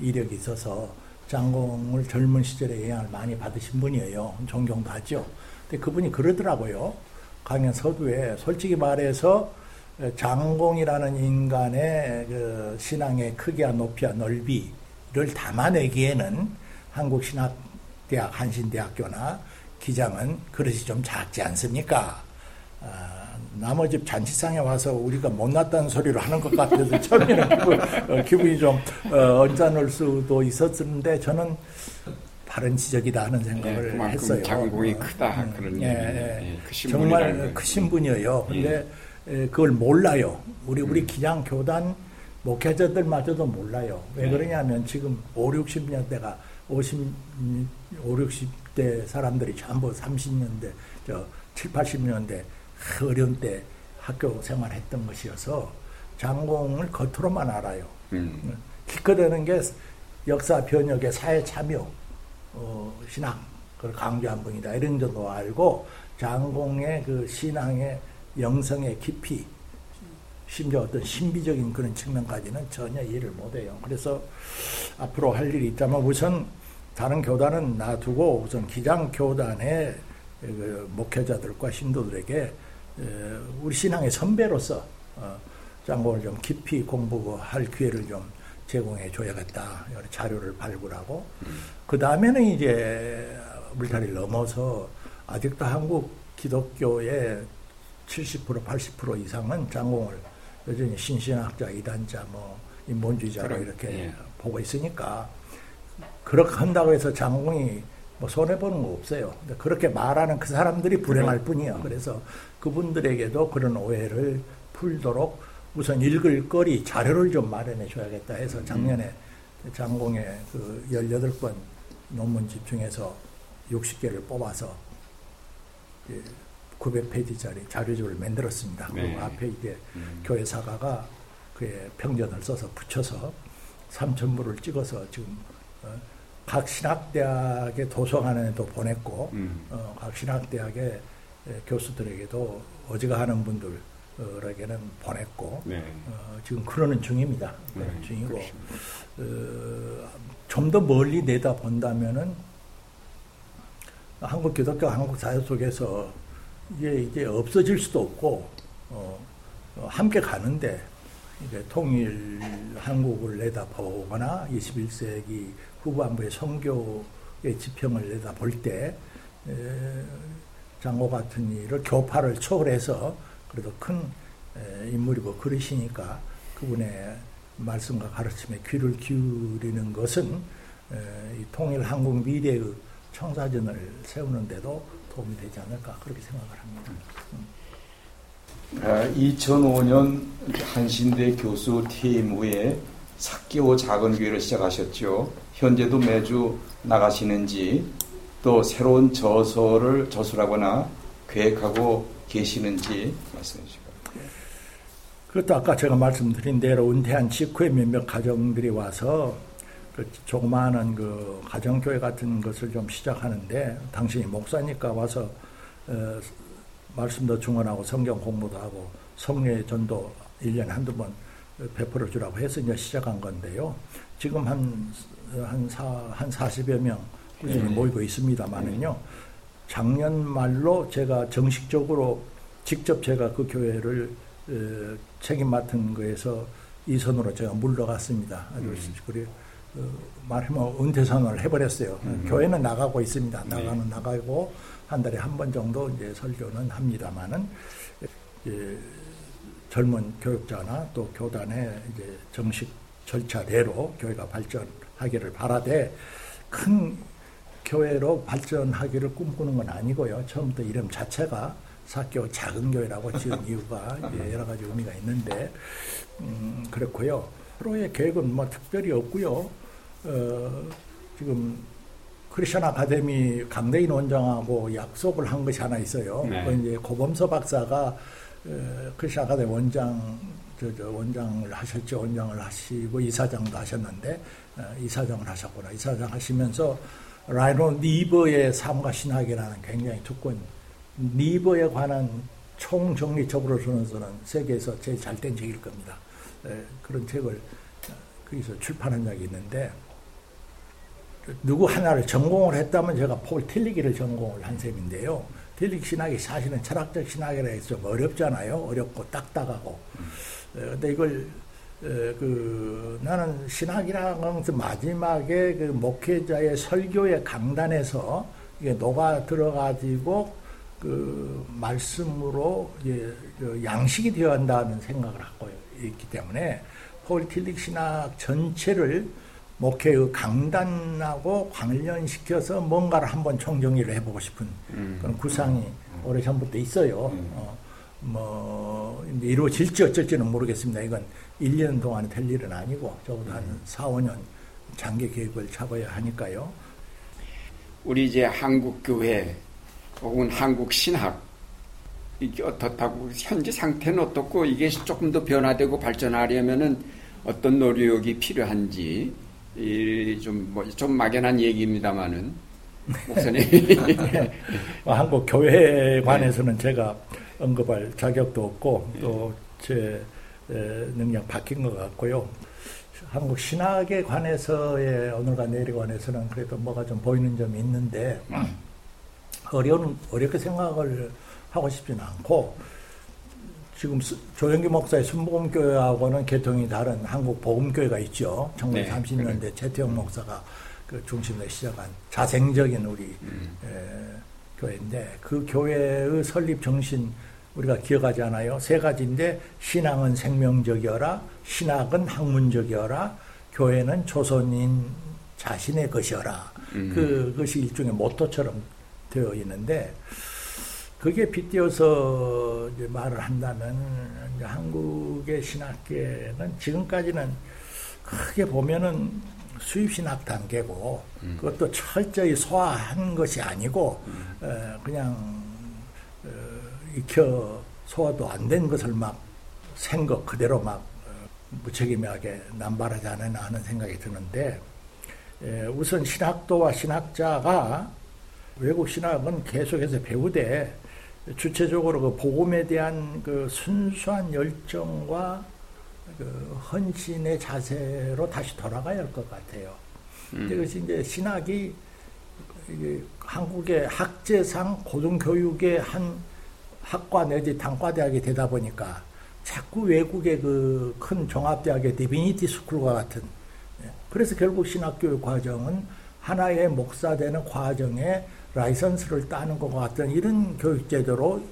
이력이 있어서 장공을 젊은 시절에 영향을 많이 받으신 분이에요. 존경도 하죠. 근데 그분이 그러더라고요. 강연 서두에 솔직히 말해서 장공이라는 인간의 그 신앙의 크기와 높이와 넓이를 담아내기에는 한국 신학대학 한신대학교나 기장은 그릇이 좀 작지 않습니까? 아, 나머지 잔치상에 와서 우리가 못났다는 소리를 하는 것 같아서 처음에는 그, 어, 기분이 좀 어, 언짢을 수도 있었는데 저는 바른 지적이다 하는 예, 생각을 그만큼 했어요. 장공이 어, 크다 음, 그런 예. 예. 예, 분이라는 정말. 크신 분이에요. 근데 에, 그걸 몰라요. 우리 우리 기장 교단 목회자들마저도 몰라요. 왜 네. 그러냐면 지금 5, 60년대가 50, 5, 60대 사람들이 전부 30년대, 저 7, 80년대 어려운 때 학교 생활했던 것이어서 장공을 겉으로만 알아요. 음. 기껏하는 게 역사 변혁의 사회 참여, 어, 신앙, 그걸 강조한 분이다. 이런 정도 알고 장공의 그 신앙의 영성의 깊이, 심지어 어떤 신비적인 그런 측면까지는 전혀 이해를 못해요. 그래서 앞으로 할 일이 있다면 우선 다른 교단은 놔두고 우선 기장 교단의 그 목회자들과 신도들에게 에, 우리 신앙의 선배로서 어, 장공을 좀 깊이 공부할 기회를 좀 제공해 줘야겠다. 여러 자료를 발굴하고 그 다음에는 이제 물타리를 넘어서 아직도 한국 기독교의 70% 80% 이상은 장공을 여전히 신신학자, 이단자, 뭐 인본주의자로 그럼, 이렇게 예. 보고 있으니까 그렇게 한다고 해서 장공이 뭐 손해 보는 거 없어요. 그렇게 말하는 그 사람들이 불행할 뿐이에요. 그래서 그분들에게도 그런 오해를 풀도록 우선 읽을 거리 자료를 좀 마련해 줘야겠다 해서 작년에 장공의 그 18권 논문 집 중에서 60개를 뽑아서 900페이지짜리 자료집을 만들었습니다. 네. 그리고 앞에 이제 음. 교회 사가가 그의 평전을 써서 붙여서 3천부를 찍어서 지금 어, 각 신학대학의 도서관에도 보냈고 음. 어, 각 신학대학의 에, 교수들에게도 어지간하는 분들 에게는 보냈고 네. 어, 지금 그러는 중입니다. 네, 중이고 그렇습니다. 어, 좀더 멀리 내다 본다면은 한국 기독교 한국 사회 속에서 이게 이제 없어질 수도 없고 어, 어, 함께 가는데 이제 통일 한국을 내다보거나 21세기 후반부의 선교의 지평을 내다볼 때 에, 장고 같은 일을 교파를 초월해서 그래도 큰 에, 인물이고 그러시니까 그분의 말씀과 가르침에 귀를 기울이는 것은 에, 이 통일 한국 미래의 청사진을 세우는데도 도움이 되지 않을까 그렇게 생각을 합니다. 2005년 한신대 교수 퇴임 후에 사기호 작은 교회를 시작하셨죠. 현재도 매주 나가시는지 또 새로운 저서를 저술하거나 계획하고 계시는지 말씀해 주시고. 그것도 아까 제가 말씀드린 대로 은퇴한 직후에 몇몇 가정들이 와서 그 조그마한 그 가정교회 같은 것을 좀 시작하는데 당신이 목사니까 와서 어, 말씀도 증언하고 성경 공부도 하고 성례 전도 1년에 한두 번 베풀어 주라고 해서 이제 시작한 건데요. 지금 한, 한, 사, 한 40여 명 꾸준히 네. 모이고 있습니다만은요. 작년 말로 제가 정식적으로 직접 제가 그 교회를 어, 책임 맡은 거에서 이 선으로 제가 물러갔습니다. 아주 그래 어, 말하면 은퇴 선언을 해버렸어요. 교회는 나가고 있습니다. 나가는 나가고 한 달에 한 번 정도 이제 설교는 합니다만은 이제 젊은 교육자나 또 교단의 이제 정식 절차대로 교회가 발전하기를 바라되 큰 교회로 발전하기를 꿈꾸는 건 아니고요. 처음부터 이름 자체가 사교 작은 교회라고 지은 이유가 여러 가지 의미가 있는데 음, 그렇고요. 프로의 계획은 뭐 특별히 없고요. 어, 지금 크리스천 아카데미 강대인 원장하고 약속을 한 것이 하나 있어요. 네. 그건 이제 고범서 박사가 어, 크리스천 아카데미 원장 저, 저 원장을 하셨죠. 원장을 하시고 이사장도 하셨는데 어, 이사장을 하셨구나. 이사장 하시면서 라이노 니버의 삶과 신학이라는 굉장히 두꺼운 니버에 관한 총정리적으로 저는서는 세계에서 제일 잘된 책일 겁니다. 에, 그런 책을 어, 거기서 출판한 적이 있는데 누구 하나를 전공을 했다면 제가 폴 틸리기를 전공을 한 셈인데요. 틸리기 신학이 사실은 철학적 신학이라 해서 좀 어렵잖아요. 어렵고 딱딱하고. 어, 근데 이걸 어, 그 나는 신학이라는 것은 마지막에 그 목회자의 설교의 강단에서 이게 녹아 들어가지고 그 말씀으로 이제 그 양식이 되어야 한다는 생각을 하고 있기 때문에 폴 틸릭 신학 전체를 목회의 강단하고 관련시켜서 뭔가를 한번 총정리를 해보고 싶은 그런 구상이 오래 전부터 있어요. 어, 뭐 이루어질지 어쩔지는 모르겠습니다. 이건 1년 동안 될 일은 아니고 적어도 한 4, 5년 장기 계획을 잡아야 하니까요. 우리 이제 한국 교회 혹은 한국 신학 이게 어떻다고 현재 상태는 어떻고 이게 조금 더 변화되고 발전하려면은 어떤 노력이 필요한지 좀뭐좀 좀 막연한 얘기입니다만은 목사님 뭐 한국 교회에 관해서는 제가 언급할 자격도 없고 또 제 능력 바뀐 것 같고요. 한국 신학에 관해서의 오늘과 내일에 관해서는 그래도 뭐가 좀 보이는 점이 있는데 어려운 어렵게 생각을 하고 싶지는 않고 지금 수- 조영기 목사의 순복음교회하고는 계통이 다른 한국 복음교회가 있죠. 네, 1930년대 최태영 목사가 그 중심으로 시작한 자생적인 우리 에, 교회인데 그 교회의 설립 정신 우리가 기억하지 않아요? 세 가지인데 신앙은 생명적이어라, 신학은 학문적이어라, 교회는 조선인 자신의 것이어라. 그것이 일종의 모토처럼 되어 있는데 그게 빗대어서 말을 한다면 한국의 신학계는 지금까지는 크게 보면은 수입 신학 단계고 그것도 철저히 소화한 것이 아니고 어, 그냥 어, 익혀 소화도 안 된 것을 막 생각 그대로 막 어, 무책임하게 남발하지 않았나 하는 생각이 드는데 에, 우선 신학도와 신학자가 외국 신학은 계속해서 배우되 주체적으로 그 복음에 대한 그 순수한 열정과 그 헌신의 자세로 다시 돌아가야 할 것 같아요. 음. 이것이 이제 신학이 한국의 학제상 고등교육의 한 학과 내지 단과대학이 되다 보니까 자꾸 외국의 그 큰 종합대학의 divinity school과 같은 예. 그래서 결국 신학교육 과정은 하나의 목사 되는 과정에 라이선스를 따는 것 같은 이런 교육제도로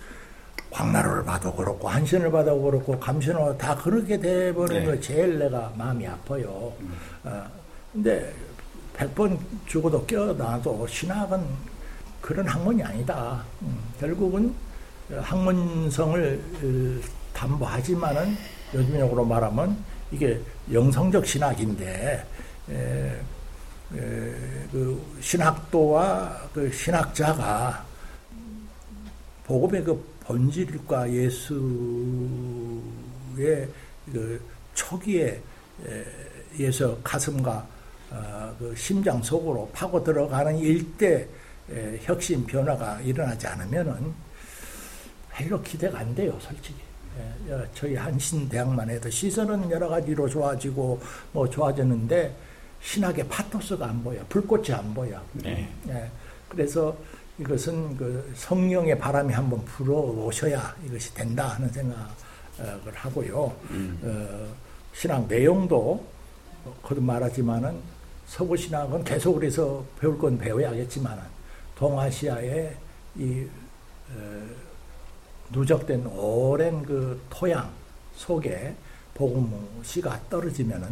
광나루를 봐도 그렇고 한신을 봐도 그렇고 감신을 다 그렇게 돼버리는 네. 거 제일 내가 마음이 아파요. 음. 어, 근데 100번 죽어도 깨어나도 신학은 그런 학문이 아니다. 음, 결국은 학문성을 어, 담보하지만은 요즘적으로 말하면 이게 영성적 신학인데 에, 에, 그 신학도와 그 신학자가 복음의 그 본질과 예수의 그 초기에 예수 가슴과 어, 그 심장 속으로 파고 들어가는 일대 혁신 변화가 일어나지 않으면은 별로 기대가 안 돼요, 솔직히. 예, 저희 한신대학만 해도 시설은 여러 가지로 좋아지고 뭐 좋아졌는데 신학의 파토스가 안 보여, 불꽃이 안 보여. 네. 예, 그래서 이것은 그 성령의 바람이 한번 불어오셔야 이것이 된다 하는 생각을 하고요. 음. 어, 신학 내용도 거듭 말하지만은 서구 신학은 계속 그래서 배울 건 배워야겠지만은 동아시아의 이 어, 누적된 오랜 그 토양 속에 복음 씨가 떨어지면은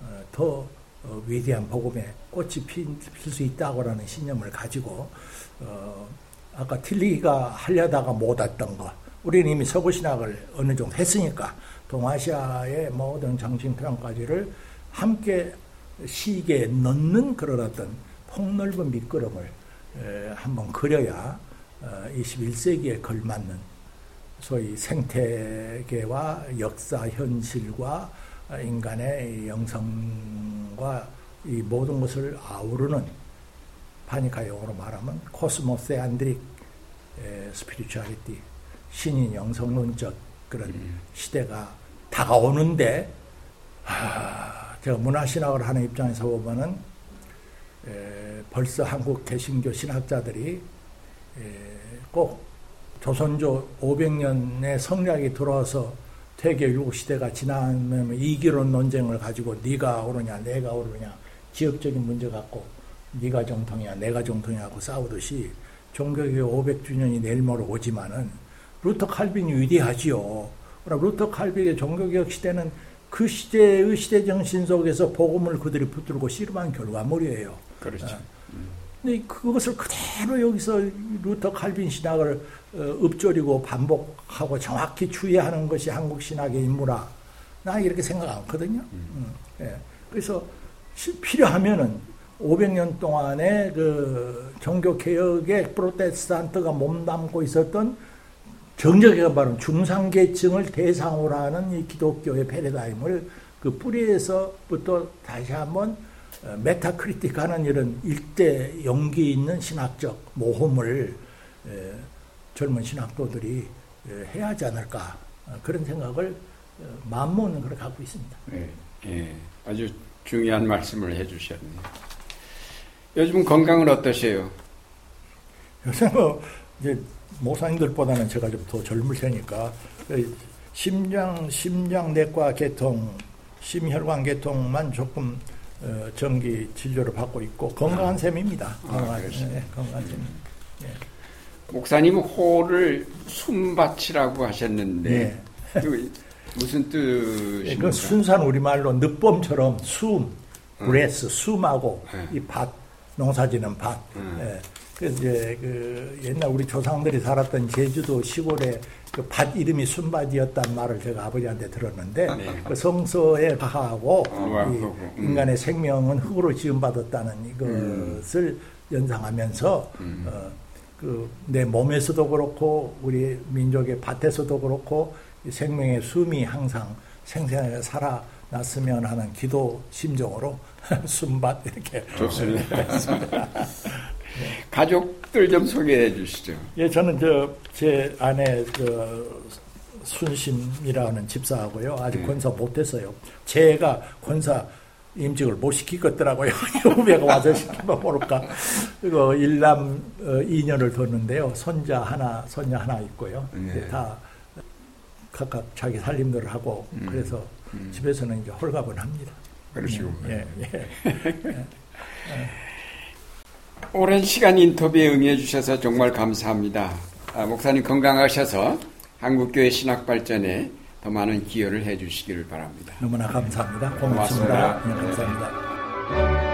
어, 더 어, 위대한 복음의 꽃이 필 수 있다고라는 신념을 가지고 어, 아까 틸리가 하려다가 못 했던 거. 우리는 이미 서구 신학을 어느 정도 했으니까 동아시아의 모든 정신평까지를 함께 시기에 넣는 그런 어떤 폭넓은 밑그림을 에, 한번 그려야 어, 21세기에 걸맞는 소위 생태계와 역사 현실과 인간의 영성과 이 모든 것을 아우르는 파니카 용어로 말하면 cosmotheandric 스피리추얼리티 신인 영성론적 그런 음. 시대가 다가오는데 아, 제가 문화신학을 하는 입장에서 보면은 에, 벌써 한국 개신교 신학자들이 에, 꼭 조선조 500년의 성략이 들어와서 퇴계율 시대가 지나면 이기론 논쟁을 가지고 네가 오르냐 내가 오르냐 지역적인 문제 갖고 네가 정통이야 내가 정통이야 하고 싸우듯이 종교개혁 500주년이 내일 모레 오지만은 루터 칼빈이 위대하지요. 그럼 루터 칼빈의 종교개혁 시대는 그 시대의 시대 정신 속에서 복음을 그들이 붙들고 씨름한 결과물이에요. 그렇죠. 어. 근데 그것을 그대로 여기서 루터 칼빈 신학을 어, 읊조리고 반복하고 정확히 주해하는 것이 한국 신학의 임무라 나 이렇게 생각 않거든요. 음. 음. 예. 그래서 필요하면은 500년 동안의 그 종교 개혁에 프로테스탄트가 몸담고 있었던 정적이가 바로 중상계층을 대상으로 하는 이 기독교의 패러다임을 그 뿌리에서부터 다시 한번 어, 메타크리틱하는 이런 일대 용기 있는 신학적 모험을 젊은 신학도들이 해야 하지 않을까 어, 그런 생각을 어, 마음먹는 걸 갖고 있습니다. 네, 네, 아주 중요한 말씀을 해주셨네요. 요즘 건강은 어떠세요? 요새 뭐 이제 모사님들보다는 제가 좀 더 젊을 테니까 심장 심장내과 개통, 심혈관 개통만 조금 어, 정기 진료를 받고 있고 건강한 아. 셈입니다. 아, 건강한, 네, 건강한 셈. 네. 목사님 호를 숨밭이라고 하셨는데 네. 그 무슨 뜻입니까? 그 순수한 우리말로 늦봄처럼 숨, breath, 음. 숨하고 네. 이 밭 농사지는 밭. 음. 예. 그 이제 그 옛날 우리 조상들이 살았던 제주도 시골에 그 밭 이름이 숨밭이었단 말을 제가 아버지한테 들었는데 아, 네. 그 성서에 가하고 아, 음. 인간의 생명은 흙으로 지음받았다는 이것을 음. 연상하면서 음. 어, 그 내 몸에서도 그렇고 우리 민족의 밭에서도 그렇고 생명의 숨이 항상 생생하게 살아났으면 하는 기도 심정으로 순밭 이렇게 좋습니다. 가족들 좀 소개해 주시죠. 예, 저는 저제 아내 그 순심이라는 집사하고요. 아직 네. 권사 못했어요. 제가 권사 임직을 못 시키겠더라고요. 후배가 와서 시키면 모를까. 그리고 일남 어, 2년을 뒀는데요. 손자 하나, 손녀 하나 있고요. 네. 다 각각 자기 살림들을 하고 음. 그래서 집에서는 이제 홀가분 합니다. 그러시고. 예, 예. 오랜 시간 인터뷰에 응해 주셔서 정말 감사합니다. 아, 목사님 건강하셔서 한국교회 신학 발전에 더 많은 기여를 해 주시기를 바랍니다. 너무나 감사합니다. 고맙습니다. 고맙습니다. 네, 감사합니다.